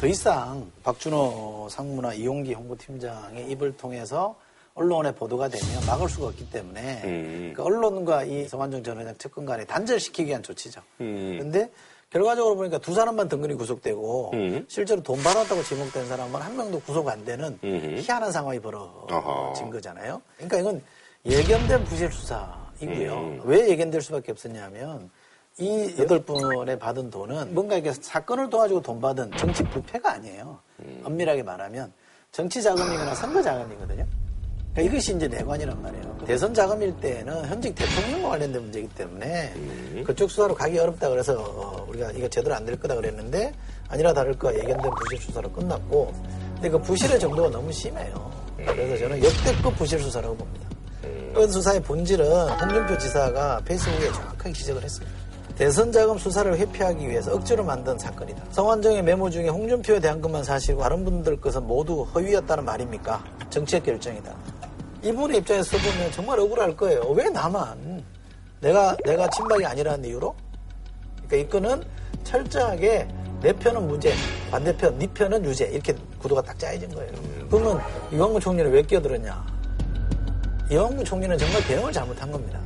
더 이상 박준호 상무나 이용기 홍보팀장의 입을 통해서 언론에 보도가 되면 막을 수가 없기 때문에 음. 그 언론과 이 성완종 전 회장 측근 간에 단절시키기 위한 조치죠. 음. 그런데 결과적으로 보니까 두 사람만 등근히 구속되고 음. 실제로 돈 받았다고 지목된 사람은 한 명도 구속 안 되는 음. 희한한 상황이. 벌어진 거잖아요. 그러니까 이건 예견된 부실 수사이고요. 음. 왜 예견될 수밖에 없었냐면 이 여덟 분에 받은 돈은 뭔가 이렇게 사건을 도와주고 돈 받은 정치 부패가 아니에요. 음. 엄밀하게 말하면 정치 자금이거나 선거 자금이거든요. 그러니까 이것이 이제 내관이란 말이에요. 대선 자금일 때는 현직 대통령과 관련된 문제이기 때문에 음. 그쪽 수사로 가기 어렵다 그래서 어, 우리가 이거 제대로 안 될 거다 그랬는데 아니라 다를까 예견된 부실 수사로 끝났고 근데 그 부실의 정도가 너무 심해요. 그래서 저는 역대급 부실 수사라고 봅니다. 그 수사의 본질은 홍준표 지사가 페이스북에 정확하게 지적을 했습니다. 대선 자금 수사를 회피하기 위해서 억지로 만든 사건이다. 성완종의 메모 중에 홍준표에 대한 것만 사실이고 다른 분들 것은 모두 허위였다는 말입니까? 정치적 결정이다. 이분의 입장에서 보면 정말 억울할 거예요. 왜 나만? 내가 내가 친박이 아니라는 이유로? 그러니까 이 건은 철저하게 내 편은 무죄, 반대편, 네 편은 유죄 이렇게 구도가 딱 짜여진 거예요. 그러면 이광구 총리는 왜 끼어들었냐? 이광구 총리는 정말 대응을 잘못한 겁니다.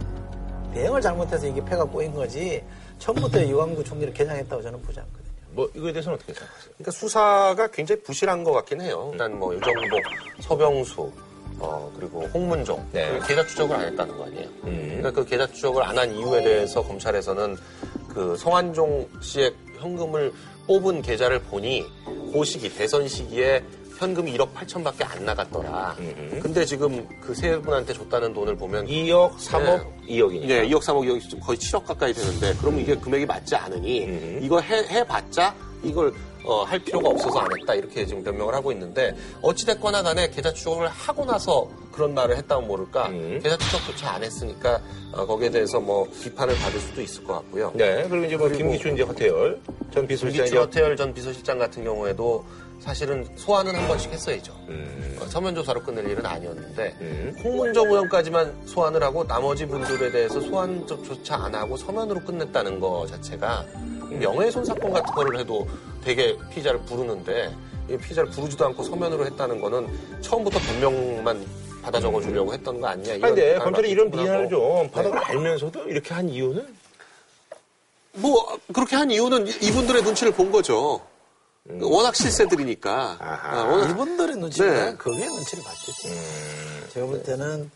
대응을 잘못해서 이게 패가 꼬인 거지 처음부터 이광구 총리를 겨냥했다고 저는 보지 않거든요. 뭐 이거에 대해서는 어떻게 생각하세요? 그러니까 수사가 굉장히 부실한 것 같긴 해요. 일단 뭐 유정복, 서병수, 어, 그리고 홍문종 네. 그 계좌 추적을 안 했다는 거 아니에요. 음. 그러니까 그 계좌 추적을 안 한 이유에 대해서 검찰에서는 그 성완종 씨의 현금을 뽑은 계좌를 보니 그 시기 대선 시기에 현금이 1억 8천밖에 안 나갔더라. 음. 근데 지금 그 세 분한테 줬다는 돈을 보면 2억, 3억, 2억이니까. 네, 2억, 3억, 2억, 거의 7억 가까이 되는데, 그러면 이게 금액이 맞지 않으니, 음. 이거 해, 해봤자, 이걸, 어, 할 필요가 없어서 안 했다, 이렇게 지금 변명을 하고 있는데, 어찌됐거나 간에 계좌 추적을 하고 나서 그런 말을 했다면 모를까, 음. 계좌 추적조차 안 했으니까, 어, 거기에 대해서 뭐, 비판을 받을 수도 있을 것 같고요. 네, 그리고 이제 뭐 그리고 김기춘 이제 허태열 전 비서실장 김기춘 허태열 전 비서실장 같은 경우에도 사실은 소환은 한 번씩 했어야죠. 음. 어, 서면 조사로 끝낼 일은 아니었는데 음. 홍문정 의원까지만 소환을 하고 나머지 분들에 대해서 소환조차 안 하고 서면으로 끝냈다는 거 자체가 명예훼손 사건 같은 거를 해도 되게 피의자를 부르는데 이 피의자를 부르지도 않고 서면으로 했다는 거는 처음부터 변명만 받아 적어주려고 했던 거 아니냐. 아니, 근데 검찰이 이런. 비난을 좀 받아 네. 알면서도 이렇게 한 이유는 뭐 그렇게 한 이유는 이분들의 눈치를 본 거죠. 워낙 실세들이니까. 아하. 아, 워낙 이분들의 눈치가 네. 거기에 눈치를 봤겠지. 음. 제가 볼 때는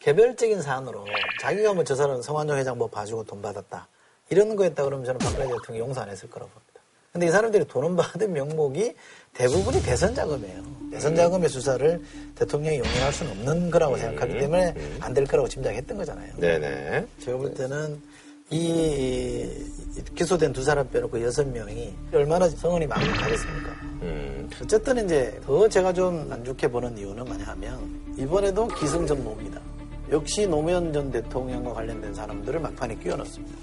개별적인 사안으로 자기가 뭐 저 사람 성완종 회장 뭐 봐주고 돈 받았다. 이런 거였다 그러면 저는 박근혜 대통령이 용서 안 했을 거라고 봅니다. 근데 이 사람들이 돈을 받은 명목이 대부분이 대선 자금이에요. 대선 자금의 수사를 대통령이 용인할 수는 없는 거라고 생각하기 때문에 안 될 거라고 짐작했던 거잖아요. 네네. 제가 볼 때는 이 기소된 두 사람 빼놓고 여섯 명이 얼마나 성은이 망각하겠습니까? 음. 어쨌든 이제 더 제가 좀 안 좋게 보는 이유는 뭐냐면 이번에도 기승전모입니다. 역시 노무현 전 대통령과 관련된 사람들을 막판에 끼워넣습니다.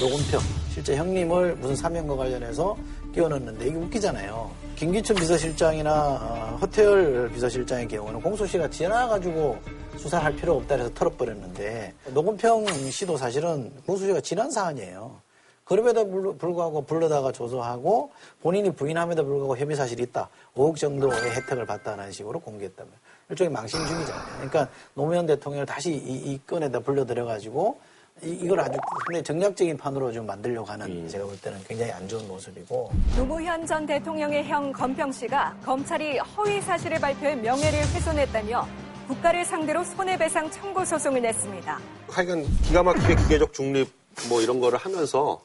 노건평 실제 형님을 무슨 사명과 관련해서 끼워넣는데 이게 웃기잖아요. 김기춘 비서실장이나 어, 허태열 비서실장의 경우는 공소시가 지나가지고 수사를 할 필요 없다 해서 털어버렸는데 노건평 씨도 사실은 공소시가 지난 사안이에요. 그럼에도 불- 불구하고 불러다가 조서하고 본인이 부인함에도 불구하고 혐의 사실이 있다. 5억 정도의 혜택을 받다는 식으로 공개했다면 일종의 망신 중이잖아요. 그러니까 노무현 대통령을 다시 이, 이 건에다 불러들여가지고 이, 이걸 아주 상당히 정략적인 판으로 좀 만들려고 하는 제가 볼 때는 굉장히 안 좋은 모습이고 노무현 전 대통령의 형 건평 씨가 검찰이 허위 사실을 발표해 명예를 훼손했다며 국가를 상대로 손해배상 청구 소송을 냈습니다. 하여간 기가 막히게 기계적 중립 뭐 이런 거를 하면서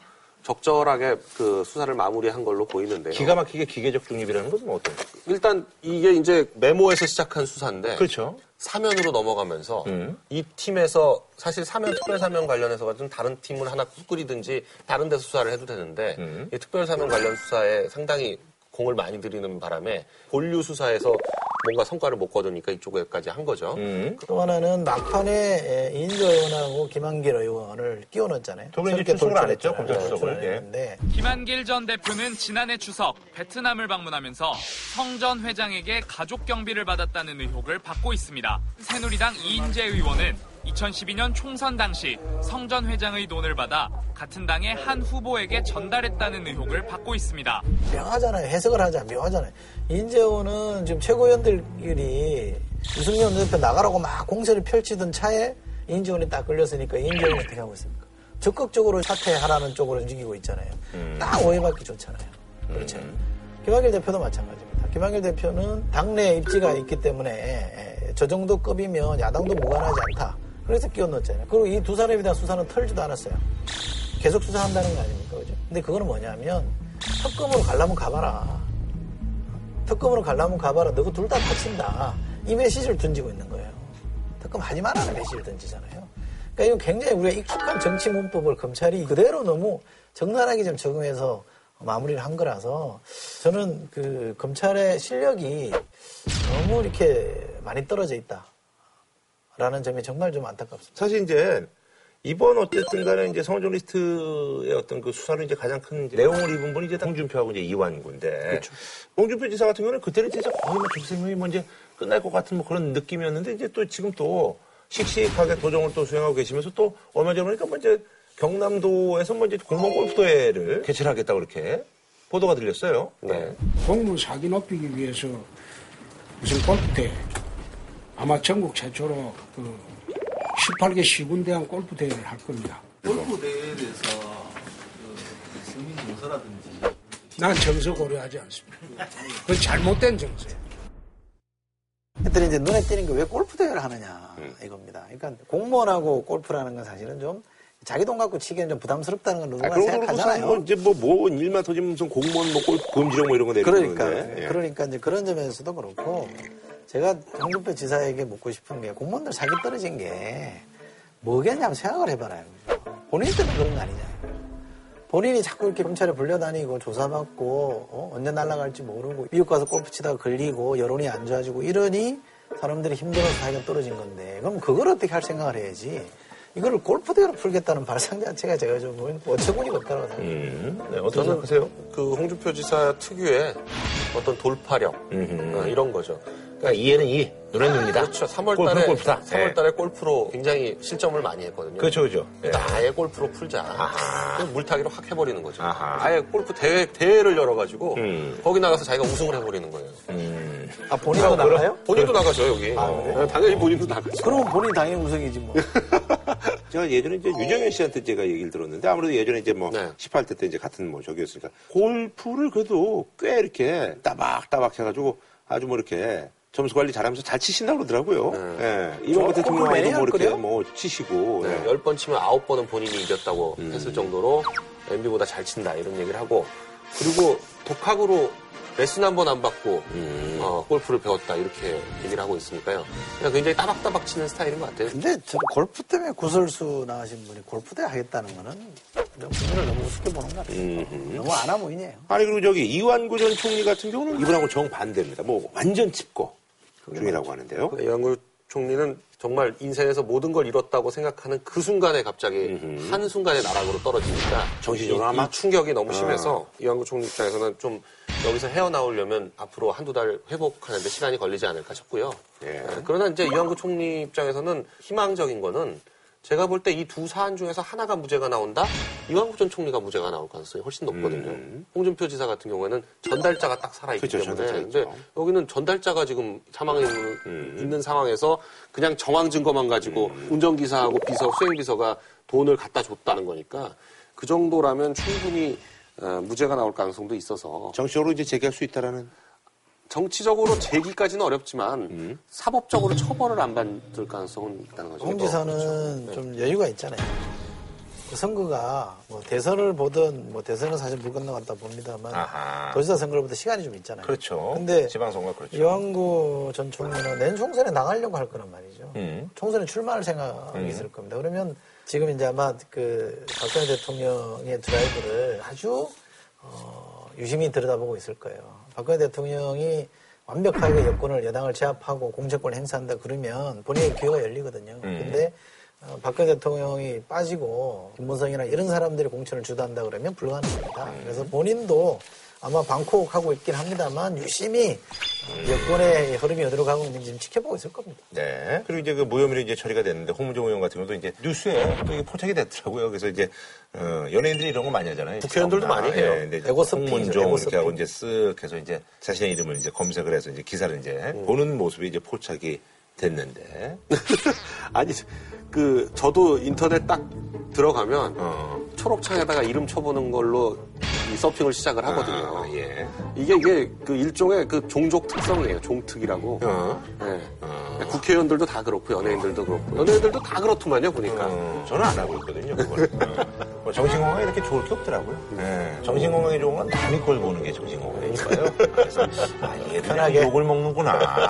적절하게 그 수사를 마무리한 걸로 보이는데요. 기가 막히게 기계적 중립이라는 것은 어떤? 일단 이게 이제 메모에서 시작한 수사인데 그렇죠. 사면으로 넘어가면서 음. 이 팀에서 사실 사면 특별 사면 관련해서 좀 다른 팀을 하나 꾸리든지 다른 데서 수사를 해도 되는데 음. 이 특별 사면 관련 수사에 상당히 공을 많이 들이는 바람에 본류 수사에서 뭔가 성과를 못 거두니까 이쪽에까지 한 거죠. 음. 또 하나는 막판에 이인조 의원하고 김한길 의원을 끼워 넣었잖아요. 두 분이 새롭게 출석을 안 했죠. 검찰 출석을. 예. 했는데 김한길 전 대표는 지난해 추석 베트남을 방문하면서 성 전 회장에게 가족 경비를 받았다는 의혹을 받고 있습니다. 새누리당 이인재 의원은 2012년 총선 당시 성 전 회장의 돈을 받아 같은 당의 한 후보에게 전달했다는 의혹을 받고 있습니다. 묘하잖아요. 해석을 하자 묘하잖아요. 이인재호는 지금 최고위원들끼리 유승민 대표 나가라고 막 공세를 펼치던 차에 이인재원이 딱 걸렸으니까 이인재원이 어떻게 하고 있습니까? 적극적으로 사퇴하라는 쪽으로 움직이고 있잖아요. 딱 오해받기 좋잖아요. 그렇죠. 김한길 대표도 마찬가지입니다. 김한길 대표는 당내 입지가 있기 때문에 에, 저 정도 급이면 야당도 무관하지 않다. 그래서 끼워 넣었잖아요. 그리고 이 두 사람에 대한 수사는 털지도 않았어요. 계속 수사한다는 거 아닙니까? 그죠? 근데 그거는 뭐냐면 특검으로 가려면 가봐라. 특검으로 가려면 가봐라. 너가 둘다 다친다. 이 메시지를 던지고 있는 거예요. 특검 하지 말라는 메시지를 던지잖아요. 그러니까 이건 굉장히 우리가 익숙한 정치 문법을 검찰이 그대로 너무 적나라하게 좀 적용해서 마무리를 한 거라서 저는 그 검찰의 실력이 너무 이렇게 많이 떨어져 있다. 라는 점이 정말 좀 안타깝습니다. 사실 이제 이번 어쨌든 간에 이제 성원 리스트의 어떤 그 수사로 이제 가장 큰 이제 내용을 입은 분이 이제 홍준표하고 이제 이완구인데 홍준표 지사 같은 경우는 그때는 진짜 거의 뭐 정치생명이 뭐 이제 끝날 것 같은 뭐 그런 느낌이었는데 이제 또 지금 또 씩씩하게 도정을 또 수행하고 계시면서 또 얼마 전에 보니까 뭐 이제 경남도에서 뭐 이제 공무원 골프 대회를 개최를 하겠다고 그렇게 보도가 들렸어요. 네. 공무원 사기 높이기 위해서 무슨 골프 대회 아마 전국 최초로 그 18개 시군대항 골프 대회를 할 겁니다. 골프 대회에 대해서 그 승인 정서라든지 난 정서 고려하지 않습니다. 그 잘못된 정서예요. 했더니 이제 눈에 띄는 게 왜 골프 대회를 하느냐 이겁니다. 그러니까 공무원하고 골프라는 건 사실은 좀 자기 돈 갖고 치기엔 좀 부담스럽다는 건 누구나 아, 거로 뭐 생각하잖아요. 이제 뭐, 뭐 일만 터지면 무슨 공무원 뭐 골프 금지령 뭐 이런 거 그러니까 내리는데. 예. 그러니까 이제 그런 점에서도 그렇고 제가 홍준표 지사에게 묻고 싶은 게 공무원들 사기 떨어진 게 뭐겠냐면 생각을 해봐라요. 본인 때문에 그런 거 아니냐. 본인이 자꾸 이렇게 검찰에 불려다니고 조사받고 어? 언제 날아갈지 모르고 미국 가서 골프 치다가 걸리고 여론이 안 좋아지고 이러니 사람들이 힘들어서 사기가 떨어진 건데 그럼 그걸 어떻게 할 생각을 해야지 이거를 골프 대회로 풀겠다는 발상 자체가 제가 좀 어처구니가 없다고 생각해요. 음, 네, 어떻게 생각하세요? 그 홍준표 지사 특유의 어떤 돌파력 음흠. 어, 이런 거죠. 그러니까 이해는 이, 눈엔 눈이다. 그렇죠. 3월 골프는 달에 골프다. 3월 예. 달에 골프로 굉장히 실점을 많이 했거든요. 그렇죠, 그렇죠. 그러니까 아예 골프로 풀자. 아하. 그럼 물타기로 확 해버리는 거죠. 아하. 아예 골프 대회, 대회를 열어가지고 음. 거기 나가서 자기가 우승을 해버리는 거예요. 음. 아 본인도 나가요? 본인도 나가죠, 여기. 네, 당연히 본인도 나가죠. 그러면 본인 당연히 우승이지 뭐. 제가 예전에 이제 유정현 씨한테 제가 얘기를 들었는데 아무래도 예전에 이제 뭐 네. 18대 때 이제 같은 뭐 저기였으니까 골프를 그래도 꽤 이렇게 따박따박 해가지고 아주 뭐 이렇게 점수 관리 잘하면서 잘 치신다고 그러더라고요. 예. 이번 같은 경우도 매니아 뭐 이렇게? 뭐 치시고. 네, 예. 10번 치면 9번은 본인이 이겼다고 음. 했을 정도로 MB보다 잘 친다 이런 얘기를 하고 그리고 독학으로 레슨 한 번 안 받고 음. 어, 골프를 배웠다 이렇게 얘기를 하고 있으니까요. 그냥 굉장히 따박따박 치는 스타일인 것 같아요. 근데 저 골프 때문에 구설수 나가신 분이 골프대 하겠다는 거는 좀 국민을 너무 우습게 보는 거 같아요. 음. 너무 안하 보이네요. 아니 그리고 저기 이완구 전 총리 같은 경우는 이분하고 정반대입니다. 뭐 완전 칩고 중이라고 하는데요. 이완구 총리는 정말 인생에서 모든 걸 잃었다고 생각하는 그 순간에 갑자기 음흠. 한 순간에 나락으로 떨어지니까 정신적으로 이, 아마? 이 충격이 너무 아. 심해서 이완구 총리 입장에서는 좀 여기서 헤어나오려면 앞으로 한두 달 회복하는데 시간이 걸리지 않을까 싶고요. 예. 네, 그러나 이제 이완구 총리 입장에서는 희망적인 거는 제가 볼 때 이 두 사안 중에서 하나가 무죄가 나온다? 이완구 전 총리가 무죄가 나올 가능성이 훨씬 높거든요. 음. 홍준표 지사 같은 경우에는 전달자가 딱 살아있기 그렇죠, 때문에. 전달자 근데 있죠. 여기는 전달자가 지금 사망에 음. 있는 상황에서 그냥 정황 증거만 가지고 음. 운전기사하고 비서, 수행비서가 돈을 갖다 줬다는 거니까 그 정도라면 충분히 어, 무죄가 나올 가능성도 있어서 정치적으로 이제 재개할 수 있다라는. 정치적으로 제기까지는 어렵지만 음. 사법적으로 처벌을 안 받을 가능성은 있다는 거죠. 홍 지사는 좀 여유가 있잖아요. 선거가 뭐 대선을 보든 뭐 대선은 사실 물 건너갔다 봅니다만 아하. 도지사 선거로부터 시간이 좀 있잖아요. 그렇죠. 근데 지방선거 그렇죠. 이왕구 전 총리는 내년 총선에 나가려고 할 거란 말이죠. 음. 총선에 출마할 생각이 음. 있을 겁니다. 그러면 지금 이제 아마 그 박근혜 대통령의 드라이브를 아주 어, 유심히 들여다보고 있을 거예요. 박근혜 대통령이 완벽하게 여권을 여당을 제압하고 공천권을 행사한다 그러면 본인의 기회가 열리거든요. 음. 근데 어, 박근혜 대통령이 빠지고 김문성이나 이런 사람들이 공천을 주도한다 그러면 불가능합니다. 그래서 본인도 아마 방콕하고 있긴 합니다만 유심히 여권의 흐름이 어디로 가고 있는지 좀 지켜보고 있을 겁니다. 네. 그리고 이제 그 무혐의로 이제 처리가 됐는데 홍문종 의원 같은 경우도 이제 뉴스에 또 이게 포착이 됐더라고요. 그래서 이제 어, 연예인들이 이런 거 많이 하잖아요. 국회의원들도 많이 해요. 예, 근데 이제 에고서핑이죠, 홍문종 이렇게. 하고 이제 쓱 해서 이제 자신의 이름을 이제 검색을 해서 이제 기사를 이제 보는 모습이 이제 포착이 됐는데. 아니 그 저도 인터넷 딱 들어가면 어. 초록창에다가 이름 쳐보는 걸로 이 서핑을 시작을 하거든요. 아, 예. 이게 이게 그 일종의 그 종족 특성이에요. 종특이라고. 어. 예. 국회의원들도 다 그렇고 연예인들도 그렇고 연예인들도 다 그렇더만요 보니까. 어, 저는 안 하고 있거든요. 그걸. 어. 뭐 정신건강에 이렇게 좋을 게 없더라고요. 예. 정신건강에 좋은 건 남이 걸 보는 게 정신건강이니까요. 그래서 아, 얘들 편하게. 욕을 먹는구나. 아,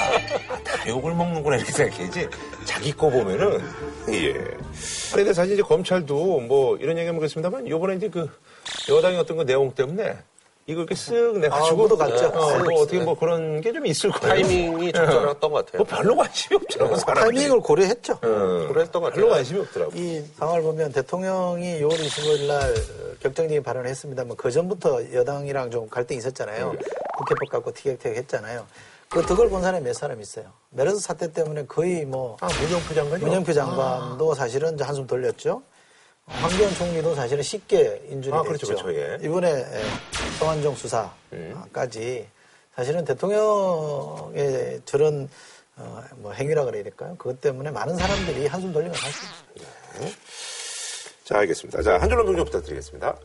다 욕을 먹는구나 이렇게 생각해야지. 자기 거 보면은 예. 그런데 사실 이제 검찰도 뭐 이런 얘기 하면 그렇습니다만 요번에 이제 그 여당의 어떤 그 내용 때문에 이거 이렇게 쓱 내가지고 아, 묻어갔죠. 어, 쓱, 뭐 어떻게 쓱. 뭐 그런 게 좀 있을 거예요. 타이밍이 적절했던 것 같아요. 뭐 별로 관심이 없더라고 사람들이. 타이밍을 고려했죠. 어, 그랬던 것 별로 같아요. 관심이 없더라고. 이 상황을 보면 대통령이 6월 25일 날 격정적인 발언을 했습니다만 그 전부터 여당이랑 좀 갈등이 있었잖아요. 국회법 갖고 티격태격 했잖아요. 그 덕을 본 사람이 몇 사람 있어요. 메르스 사태 때문에 거의 뭐 아, 문영표 장관이요? 문영표 장관도 사실은 한숨 돌렸죠. 황교안 총리도 사실은 쉽게 인준이 아, 됐죠. 그렇죠, 그렇죠, 예. 이번에 성한종 수사까지 사실은 대통령의 저런 어, 뭐 행위라 그래야 될까요? 그것 때문에 많은 사람들이 한숨 돌린 건 사실입니다. 자, 알겠습니다. 자, 한 줄로 평좀 부탁드리겠습니다.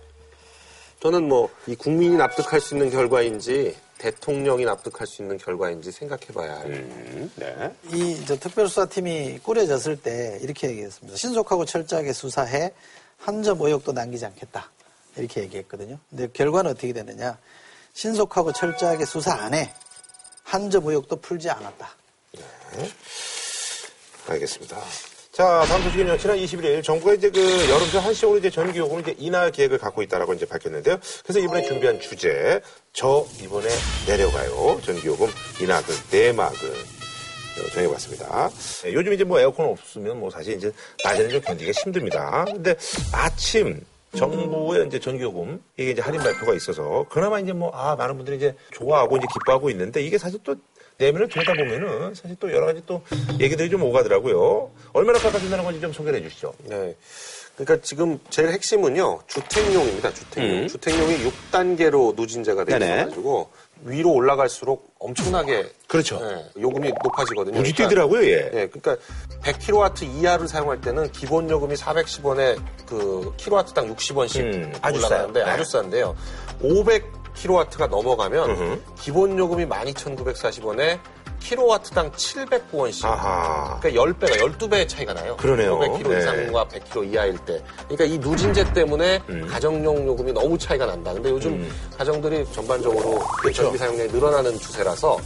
저는 뭐 이 국민이 납득할 수 있는 결과인지 대통령이 납득할 수 있는 결과인지 생각해봐야 할. 네. 이저 특별수사팀이 꾸려졌을 때 이렇게 얘기했습니다. 신속하고 철저하게 수사해 한 점 의혹도 남기지 않겠다. 이렇게 얘기했거든요. 근데 결과는 어떻게 되느냐. 신속하고 철저하게 수사 안 해. 한 점 의혹도 풀지 않았다. 알겠습니다. 자, 다음 소식은 요 지난 21일 정부가 이제 그 여름철 한시적으로 이제 전기 요금을 이제 인하 계획을 갖고 있다라고 이제 밝혔는데요. 그래서 이번에 준비한 주제, 저 이번에 내려가요. 전기 요금 인하 그 내막을 어, 정해봤습니다. 네, 요즘 이제 뭐 에어컨 없으면 뭐 사실 이제 낮에는 좀 견디기가 힘듭니다. 근데 아침 정부의 이제 전기요금 이게 이제 할인 발표가 있어서 그나마 이제 뭐 아 많은 분들이 이제 좋아하고 이제 기뻐하고 있는데 이게 사실 또 내면을 들여다 보면은 사실 또 여러 가지 또 얘기들이 좀 오가더라고요. 얼마나 깎아준다는 건지 좀 소개를 해주시죠. 네. 그러니까 지금 제일 핵심은요 주택용입니다. 주택용. 음. 주택용이 6단계로 누진제가 되어. 있어가지고 위로 올라갈수록 엄청나게 그렇죠. 네, 요금이 높아지거든요. 무지 그러니까 뛰더라고요, 예. 네, 그러니까 100kW 이하를 사용할 때는 기본 요금이 410원에 그 킬로와트당 60원씩 음, 아주 올라가는데 싸요. 네. 아주 싼데요. 500kW가 넘어가면 음흠. 기본 요금이 12,940원에 킬로와트당 709원씩. 아하. 그러니까 10배가 12배의 차이가 나요. 그러네요. 500km 네. 이상과 100km 이하일 때. 그러니까 이 누진제 때문에 음. 가정용 요금이 너무 차이가 난다. 근데 요즘 가정들이 전반적으로 전기 사용량이 늘어나는 추세라서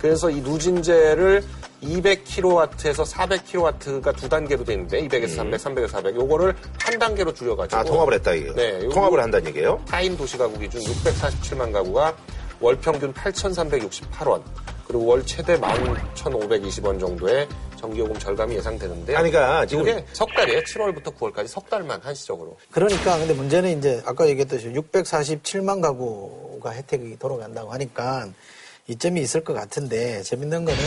그래서 이 누진제를 200kW에서 400kW가 두 단계로 돼 있는데 200에서 300, 300에서 400 요거를 한 단계로 줄여가지고 아, 통합을 했다, 이게. 네, 통합을 한다는 얘기예요 타인 도시 가구 기준 647만 가구가 월 평균 8,368원 그리고 월 최대 11,520원 정도의 전기요금 절감이 예상되는데 아니, 그러니까 지금- 이게 석 달이에요. 7월부터 9월까지 석 달만 한시적으로. 그러니까 근데 문제는 이제 아까 얘기했듯이 647만 가구가 혜택이 돌아간다고 하니까 이점이 있을 것 같은데 재밌는 거는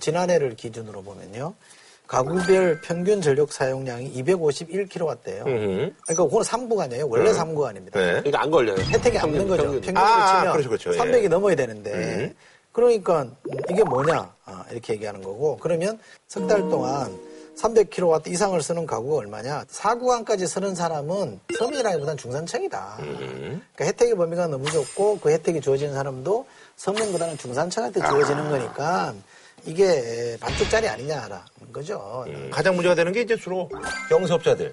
지난해를 기준으로 보면요. 가구별 평균 전력 사용량이 251kW대예요. 음흠. 그러니까 그건 3구간이에요. 원래 3구간입니다. 네. 그러니까 안 걸려요. 혜택이 안 평균, 는 거죠. 평균. 평균으로 아, 치면 그렇죠, 그렇죠. 예. 300이 넘어야 되는데 음. 그러니까 이게 뭐냐 아, 이렇게 얘기하는 거고 그러면 석 달 동안 300kW 이상을 쓰는 가구가 얼마냐? 4구간까지 쓰는 사람은 서민이라기보다는 중산층이다. 음. 그러니까 혜택의 범위가 너무 좁고 그 혜택이 주어지는 사람도 서민보다는 중산층한테 주어지는 거니까 이게 반쪽짜리 아니냐라는 거죠. 음, 가장 문제가 되는 게 이제 주로 영세업자들.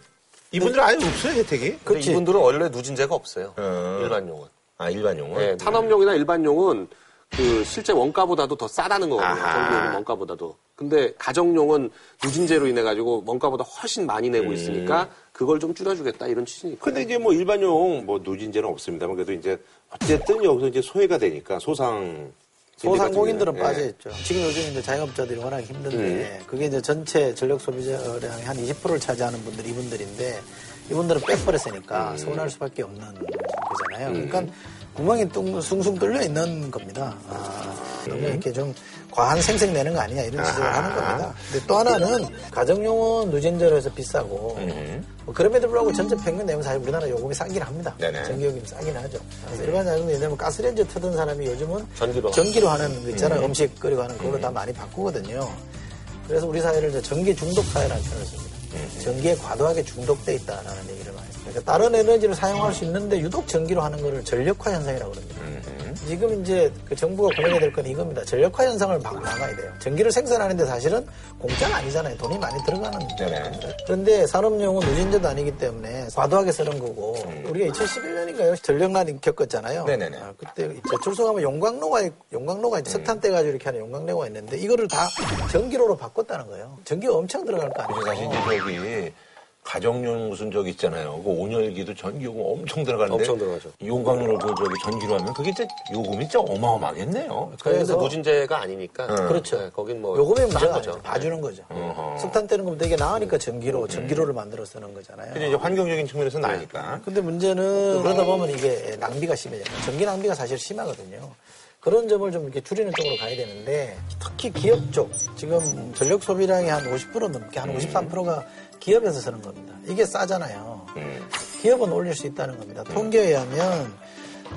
이분들은 아예 없어요, 혜택이? 그렇지. 이분들은 원래 누진제가 없어요. 어. 일반용은. 아, 일반용은? 네, 산업용이나 일반용은 그 실제 원가보다도 더 싸다는 거거든요. 전기요금 원가보다도. 근데 가정용은 누진제로 인해 가지고 원가보다 훨씬 많이 내고 음. 있으니까 그걸 좀 줄여주겠다 이런 취지니까. 근데 이제 뭐 일반용 뭐 누진제는 없습니다만 그래도 이제 어쨌든 여기서 이제 소외가 되니까 소상 소상공인들은 예. 빠져있죠. 지금 요즘 이제 자영업자들이 워낙 힘든데 그게 이제 전체 전력 소비자량의 한 20%를 차지하는 분들이 이분들인데 이분들은 빼버렸으니까 서운할 수밖에 없는 거잖아요. 그러니까 구멍이 뚱, 숭숭 뚫려 있는 겁니다. 아, 너무 이렇게 좀 과한 생색 내는 거 아니냐 이런 지적을 아하. 하는 겁니다. 근데 또 하나는 가정용은 누진제로 해서 비싸고 음. 뭐 그럼에도 불구하고 전체 평균 내면 사실 우리나라 요금이 싸긴 합니다. 네네. 전기요금이 싸긴 하죠. 그래서 일반 자동차 예를 들면 가스레인지 트던 사람이 요즘은 전기로. 전기로 하는 거 있잖아요. 음. 식 끓이고 하는 그걸로 다 많이 바꾸거든요. 그래서 우리 사회를 이제 전기 중독 사회라는 표현을 씁니다. 전기에 과도하게 중독돼 있다라는 얘기를 많이 해요. 그러니까 다른 에너지를 사용할 수 있는데 유독 전기로 하는 거를 전력화 현상이라고 그럽니다. 지금 이제 그 정부가 고민해야 될 건 이겁니다. 전력화 현상을 막 막아야 돼요. 전기를 생산하는데 사실은 공짜가 아니잖아요. 돈이 많이 들어가는. 겁니다. 그런데 산업용은 누진제도 아니기 때문에 과도하게 쓰는 거고 우리가 2011년인가요? 전력난이 겪었잖아요. 네네네. 아, 그때 제출소 가면 용광로가 있- 용광로가 있- 석탄 떼가지고 이렇게 하는 용광로가 있는데 이거를 다 전기로로 바꿨다는 거예요. 전기가 엄청 들어갈 거 그래서 사실 아니에요. 이제 저기 가정용 무슨 저기 있잖아요. 그 온열기도 전기요금 엄청 들어가는데 엄청 들어가죠. 용광로를 그 저기 전기로 하면 그게 진짜 요금이 진짜 어마어마하겠네요. 그래서 그래서- 누진제가 아니니까. 음. 그렇죠. 네, 거긴 뭐. 요금이 싼 문제가 거죠. 봐주는 거죠. 어허. 석탄 떼는 것보다 이게 나으니까 전기로, 전기로를 만들어 쓰는 거잖아요. 근데 이제 환경적인 측면에서 나니까. 근데 문제는 그러다 보면 이게 낭비가 심해져요. 전기 낭비가 사실 심하거든요. 그런 점을 좀 이렇게 줄이는 쪽으로 가야 되는데 특히 기업 쪽 지금 전력 소비량의 한50% 넘게 한 53%가 기업에서 쓰는 겁니다. 이게 싸잖아요. 기업은 올릴 수 있다는 겁니다. 통계에 의하면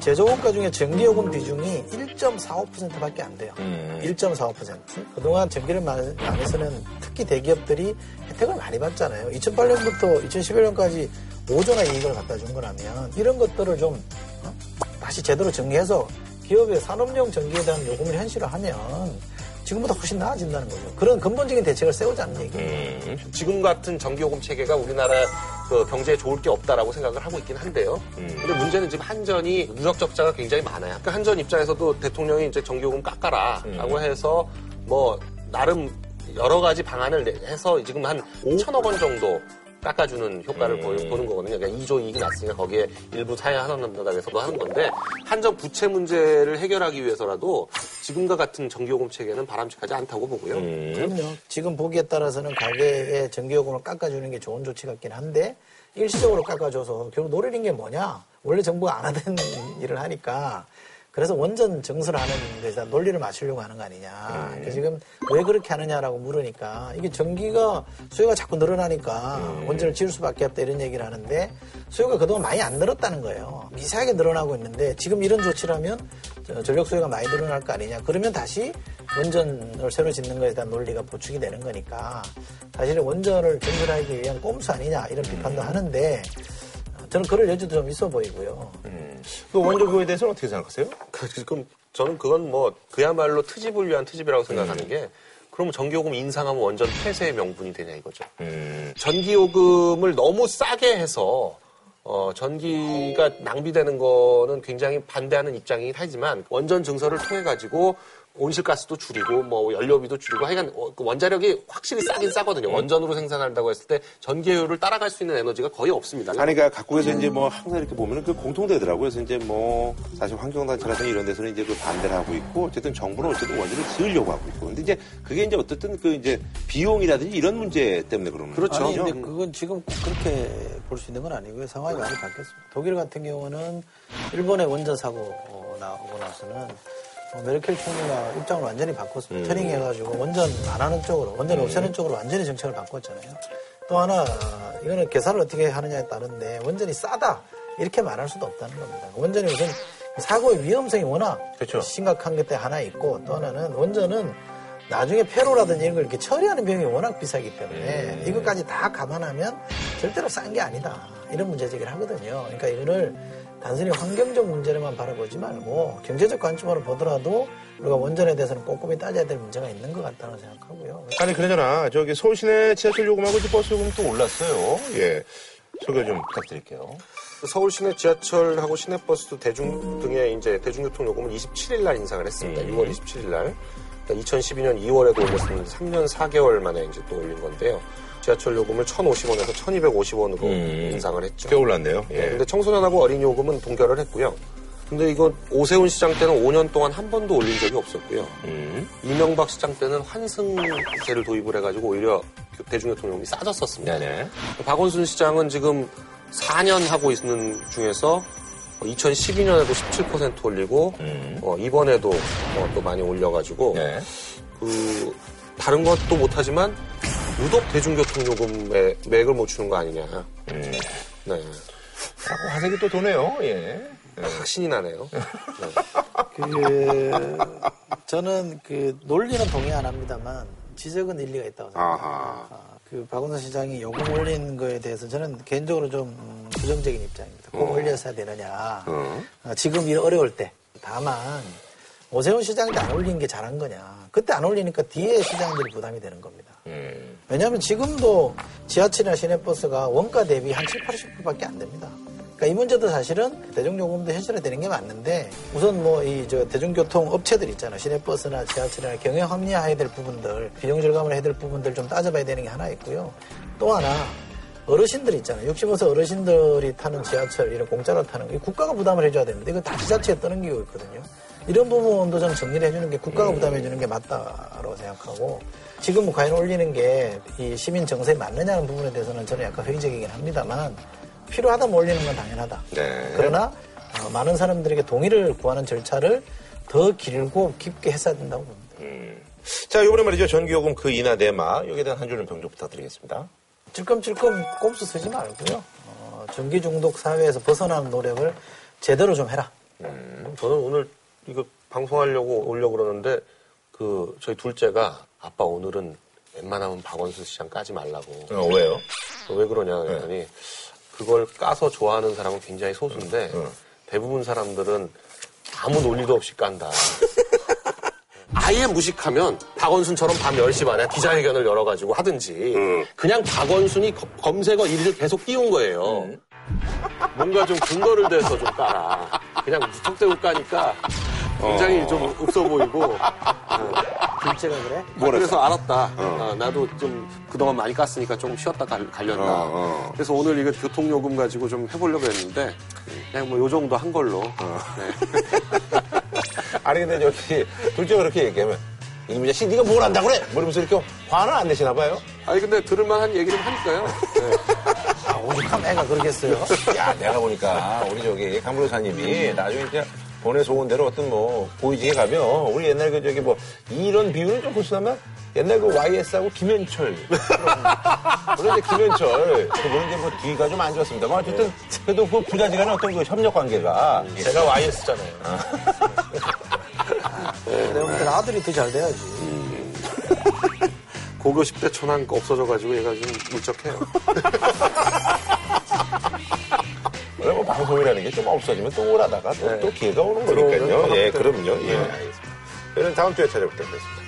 제조원가 중에 전기요금 비중이 1.45%밖에 안 돼요. 1.45%. 그동안 전기를 많이 많이 쓰는 특히 대기업들이 혜택을 많이 받잖아요. 2008년부터 2011년까지 5조나 이익을 갖다 준 거라면 이런 것들을 좀 어? 다시 제대로 정리해서 기업의 산업용 전기에 대한 요금을 현실화하면 지금보다 훨씬 나아진다는 거죠. 그런 근본적인 대책을 세우자는 얘기예요. 음. 지금 같은 전기요금 체계가 우리나라 그 경제에 좋을 게 없다라고 생각을 하고 있긴 한데요. 근데 문제는 지금 한전이 누적 적자가 굉장히 많아요. 그러니까 한전 입장에서도 대통령이 이제 전기요금 깎아라라고 해서 뭐 나름 여러 가지 방안을 내- 해서 지금 한 5천억 원 정도 깎아주는 효과를 보- 보는 거거든요. 그러니까 2조 이익이 났으니까 거기에 일부 사회 한원남당에서도 하는 건데 한전 부채 문제를 해결하기 위해서라도 지금과 같은 전기요금 체계는 바람직하지 않다고 보고요. 그럼요. 지금 보기에 따라서는 가게에 전기요금을 깎아주는 게 좋은 조치 같긴 한데 일시적으로 깎아줘서 결국 노리는 게 뭐냐? 원래 정부가 안 하던 일을 하니까 그래서 원전 정설하는 데서 논리를 맞추려고 하는 거 아니냐. 그러니까 지금 왜 그렇게 하느냐라고 물으니까 이게 전기가 수요가 자꾸 늘어나니까 원전을 지을 수밖에 없다 이런 얘기를 하는데 수요가 그동안 많이 안 늘었다는 거예요. 미세하게 늘어나고 있는데 지금 이런 조치라면 저 전력 수요가 많이 늘어날 거 아니냐. 그러면 다시 원전을 새로 짓는 것에 대한 논리가 보충이 되는 거니까 사실은 원전을 건설하기 위한 꼼수 아니냐 이런 비판도 하는데 어, 저는 그럴 여지도 좀 있어 보이고요. 그 원전 그거에 대해서는 어떻게 생각하세요? 그, 지금 저는 그건 뭐 그야말로 트집을 위한 트집이라고 생각하는 게 그러면 전기요금 인상하면 원전 폐쇄의 명분이 되냐 이거죠. 음. 전기요금을 너무 싸게 해서 어, 전기가 낭비되는 거는 굉장히 반대하는 입장이긴 하지만 원전 증설을 통해 가지고 온실가스도 줄이고 뭐 연료비도 줄이고 하여간 어, 그 원자력이 확실히 싸긴 싸거든요. 원전으로 생산한다고 했을 때 전기효율을 따라갈 수 있는 에너지가 거의 없습니다. 아니, 그러니까 각국에서 이제 뭐 항상 이렇게 보면은 그 공통되더라고요. 그래서 이제 뭐 사실 환경단체라든지 이런 데서는 이제 그 반대를 하고 있고 어쨌든 정부는 어쨌든 원전을 지으려고 하고 있고. 근데 이제 그게 이제 어쨌든 그 이제 비용이라든지 이런 문제 때문에 그러는 그렇죠. 아니, 근데 거죠. 그건 지금 꼭 그렇게 볼 수 있는 건 아니고요. 상황이 많이 바뀌었습니다. 독일 같은 경우는 일본의 원전 사고 어, 나오고 나서는 어, 메르켈 총리가 입장을 완전히 바꿨습니다. 터닝해가지고 원전 안 하는 쪽으로, 원전 없애는 쪽으로 완전히 정책을 바꿨잖아요. 또 하나, 어, 이거는 계산을 어떻게 하느냐에 따른데 원전이 싸다. 이렇게 말할 수도 없다는 겁니다. 원전이 우선 사고의 위험성이 워낙 그렇죠. 심각한 것 하나 있고 또 하나는 원전은 나중에 폐로라든지 이런 걸 이렇게 처리하는 비용이 워낙 비싸기 때문에 이것까지 다 감안하면 절대로 싼 게 아니다. 이런 문제 제기를 하거든요. 그러니까 이거를 단순히 환경적 문제로만 바라보지 말고 경제적 관점으로 보더라도 우리가 원전에 대해서는 꼼꼼히 따져야 될 문제가 있는 것 같다고 생각하고요. 아니 그러잖아 저기 서울 시내 지하철 요금하고 이제 버스 요금 또 올랐어요. 예. 소개 좀 부탁드릴게요. 서울 시내 지하철하고 시내버스 대중 등의 이제 대중교통 요금을 27일 날 인상을 했습니다. 음. 6월 27일 날. 2012년 2월에도 올렸습니다. 3년 4개월 만에 이제 또 올린 건데요. 지하철 요금을 1,050원에서 1,250원으로 음. 인상을 했죠. 꽤 올랐네요. 예, 예. 근데 청소년하고 어린이 요금은 동결을 했고요. 근데 이거 오세훈 시장 때는 5년 동안 한 번도 올린 적이 없었고요. 음. 이명박 시장 때는 환승제를 도입을 해가지고 오히려 대중교통 요금이 싸졌었습니다. 네네. 박원순 시장은 지금 4년 하고 있는 중에서 2012년에도 17% 올리고 음. 어, 이번에도 어, 또 많이 올려가지고 네. 그 다른 것도 못하지만 유독 대중교통 요금에 맥을 못 추는 거 아니냐. 음. 네. 자꾸 화색이 또 도네요. 예. 신이 나네요. 그 저는 그 논리는 동의 안 합니다만 지적은 일리가 있다고 생각합니다. 아하. 아, 그 박원순 시장이 요금 올린 거에 대해서 저는 개인적으로 좀 음, 부정적인 입장입니다. 꼭 올렸어야 되느냐. 어. 아, 지금 이 어려울 때. 다만 오세훈 시장 때안 올린 게 잘한 거냐. 그때 안 올리니까 뒤에 시장들이 부담이 되는 겁니다. 음. 왜냐하면 지금도 지하철이나 시내버스가 원가 대비 한 7, 80%밖에 안 됩니다. 그러니까 이 문제도 사실은 대중요금도 현실화되는 게 맞는데 우선 뭐 이 저 대중교통 업체들 있잖아요. 시내버스나 지하철이나 경영 합리화해야 될 부분들, 비용 절감을 해야 될 부분들 좀 따져봐야 되는 게 하나 있고요. 또 하나 어르신들 있잖아요. 65세 어르신들이 타는 지하철 이런 공짜로 타는 거이 국가가 부담을 해줘야 되는데 이거 다 지자체에 떠넘기고 있거든요. 이런 부분도 좀 정리를 해주는 게 국가가 부담해주는 게 맞다고 생각하고 지금 뭐 과연 올리는 게 이 시민 정서에 맞느냐는 부분에 대해서는 저는 약간 회의적이긴 합니다만 필요하다면 올리는 건 당연하다. 네. 그러나 어, 많은 사람들에게 동의를 구하는 절차를 더 길고 깊게 했어야 된다고 봅니다. 자, 이번에 말이죠. 전기요금 그 인하 대마. 여기에 대한 한 줄은 평좀 부탁드리겠습니다. 찔끔찔끔 꼼수 쓰지 말고요. 어, 전기 중독 사회에서 벗어나는 노력을 제대로 좀 해라. 저는 오늘 이거 방송하려고 오려고 그러는데 그 저희 둘째가 아빠 오늘은 웬만하면 박원순 시장 까지 말라고. 어, 왜요? 왜 그러냐 그랬더니 그걸 까서 좋아하는 사람은 굉장히 소수인데 응. 대부분 사람들은 아무 논리도 없이 깐다. 아예 무식하면 박원순처럼 밤 10시 반에 기자회견을 열어가지고 하든지 그냥 박원순이 검- 검색어 1위를 계속 띄운 거예요. 뭔가 좀 근거를 대서 좀 까라. 그냥 무턱대고 까니까 굉장히 좀 없어 보이고 둘째가 그래? 그래서 알았다. 어, 나도 좀 그동안 많이 깠으니까 조금 쉬었다 갈, 갈렸다. 어, 어. 그래서 오늘 이거 교통요금 가지고 좀 해보려고 했는데 그냥 뭐 요 정도 한 걸로. 네. 아니, 근데 저기, 둘째가 그렇게 얘기하면, 이놈의 자식, 네가 뭘 안다고 그래? 뭐 이러면서 이렇게 화는 안 내시나 봐요? 아니 근데 들을만한 얘기 좀 하니까요. 네. 아, 오죽하면 애가 그러겠어요. 야, 내가 보니까 우리 저기 강블로사님이 나중에 이제 보내서 온 대로 어떤 뭐 보이지에 가면 우리 옛날 그 저기 뭐 이런 비유는 좀 불순하면 옛날 그 YS하고 김현철. 물론 이제 김현철 그분은 이제 뭐 뒤가 좀 안 좋았습니다. 뭐 어쨌든 그래도 그 부자지간의 어떤 그 협력 관계가 제가 YS잖아요. 내가 볼 때는 아들이 더 잘 돼야지. 고교 10대 천왕 없어져가지고 얘가 좀 울적해요. 방송이라는 게 좀 없어지면 또 오라다가 또, 네. 또 기회가 오는 거니까요. 또 예, 그럼요. 예, 알겠습니다. 저는 다음 주에 찾아뵙도록 하겠습니다.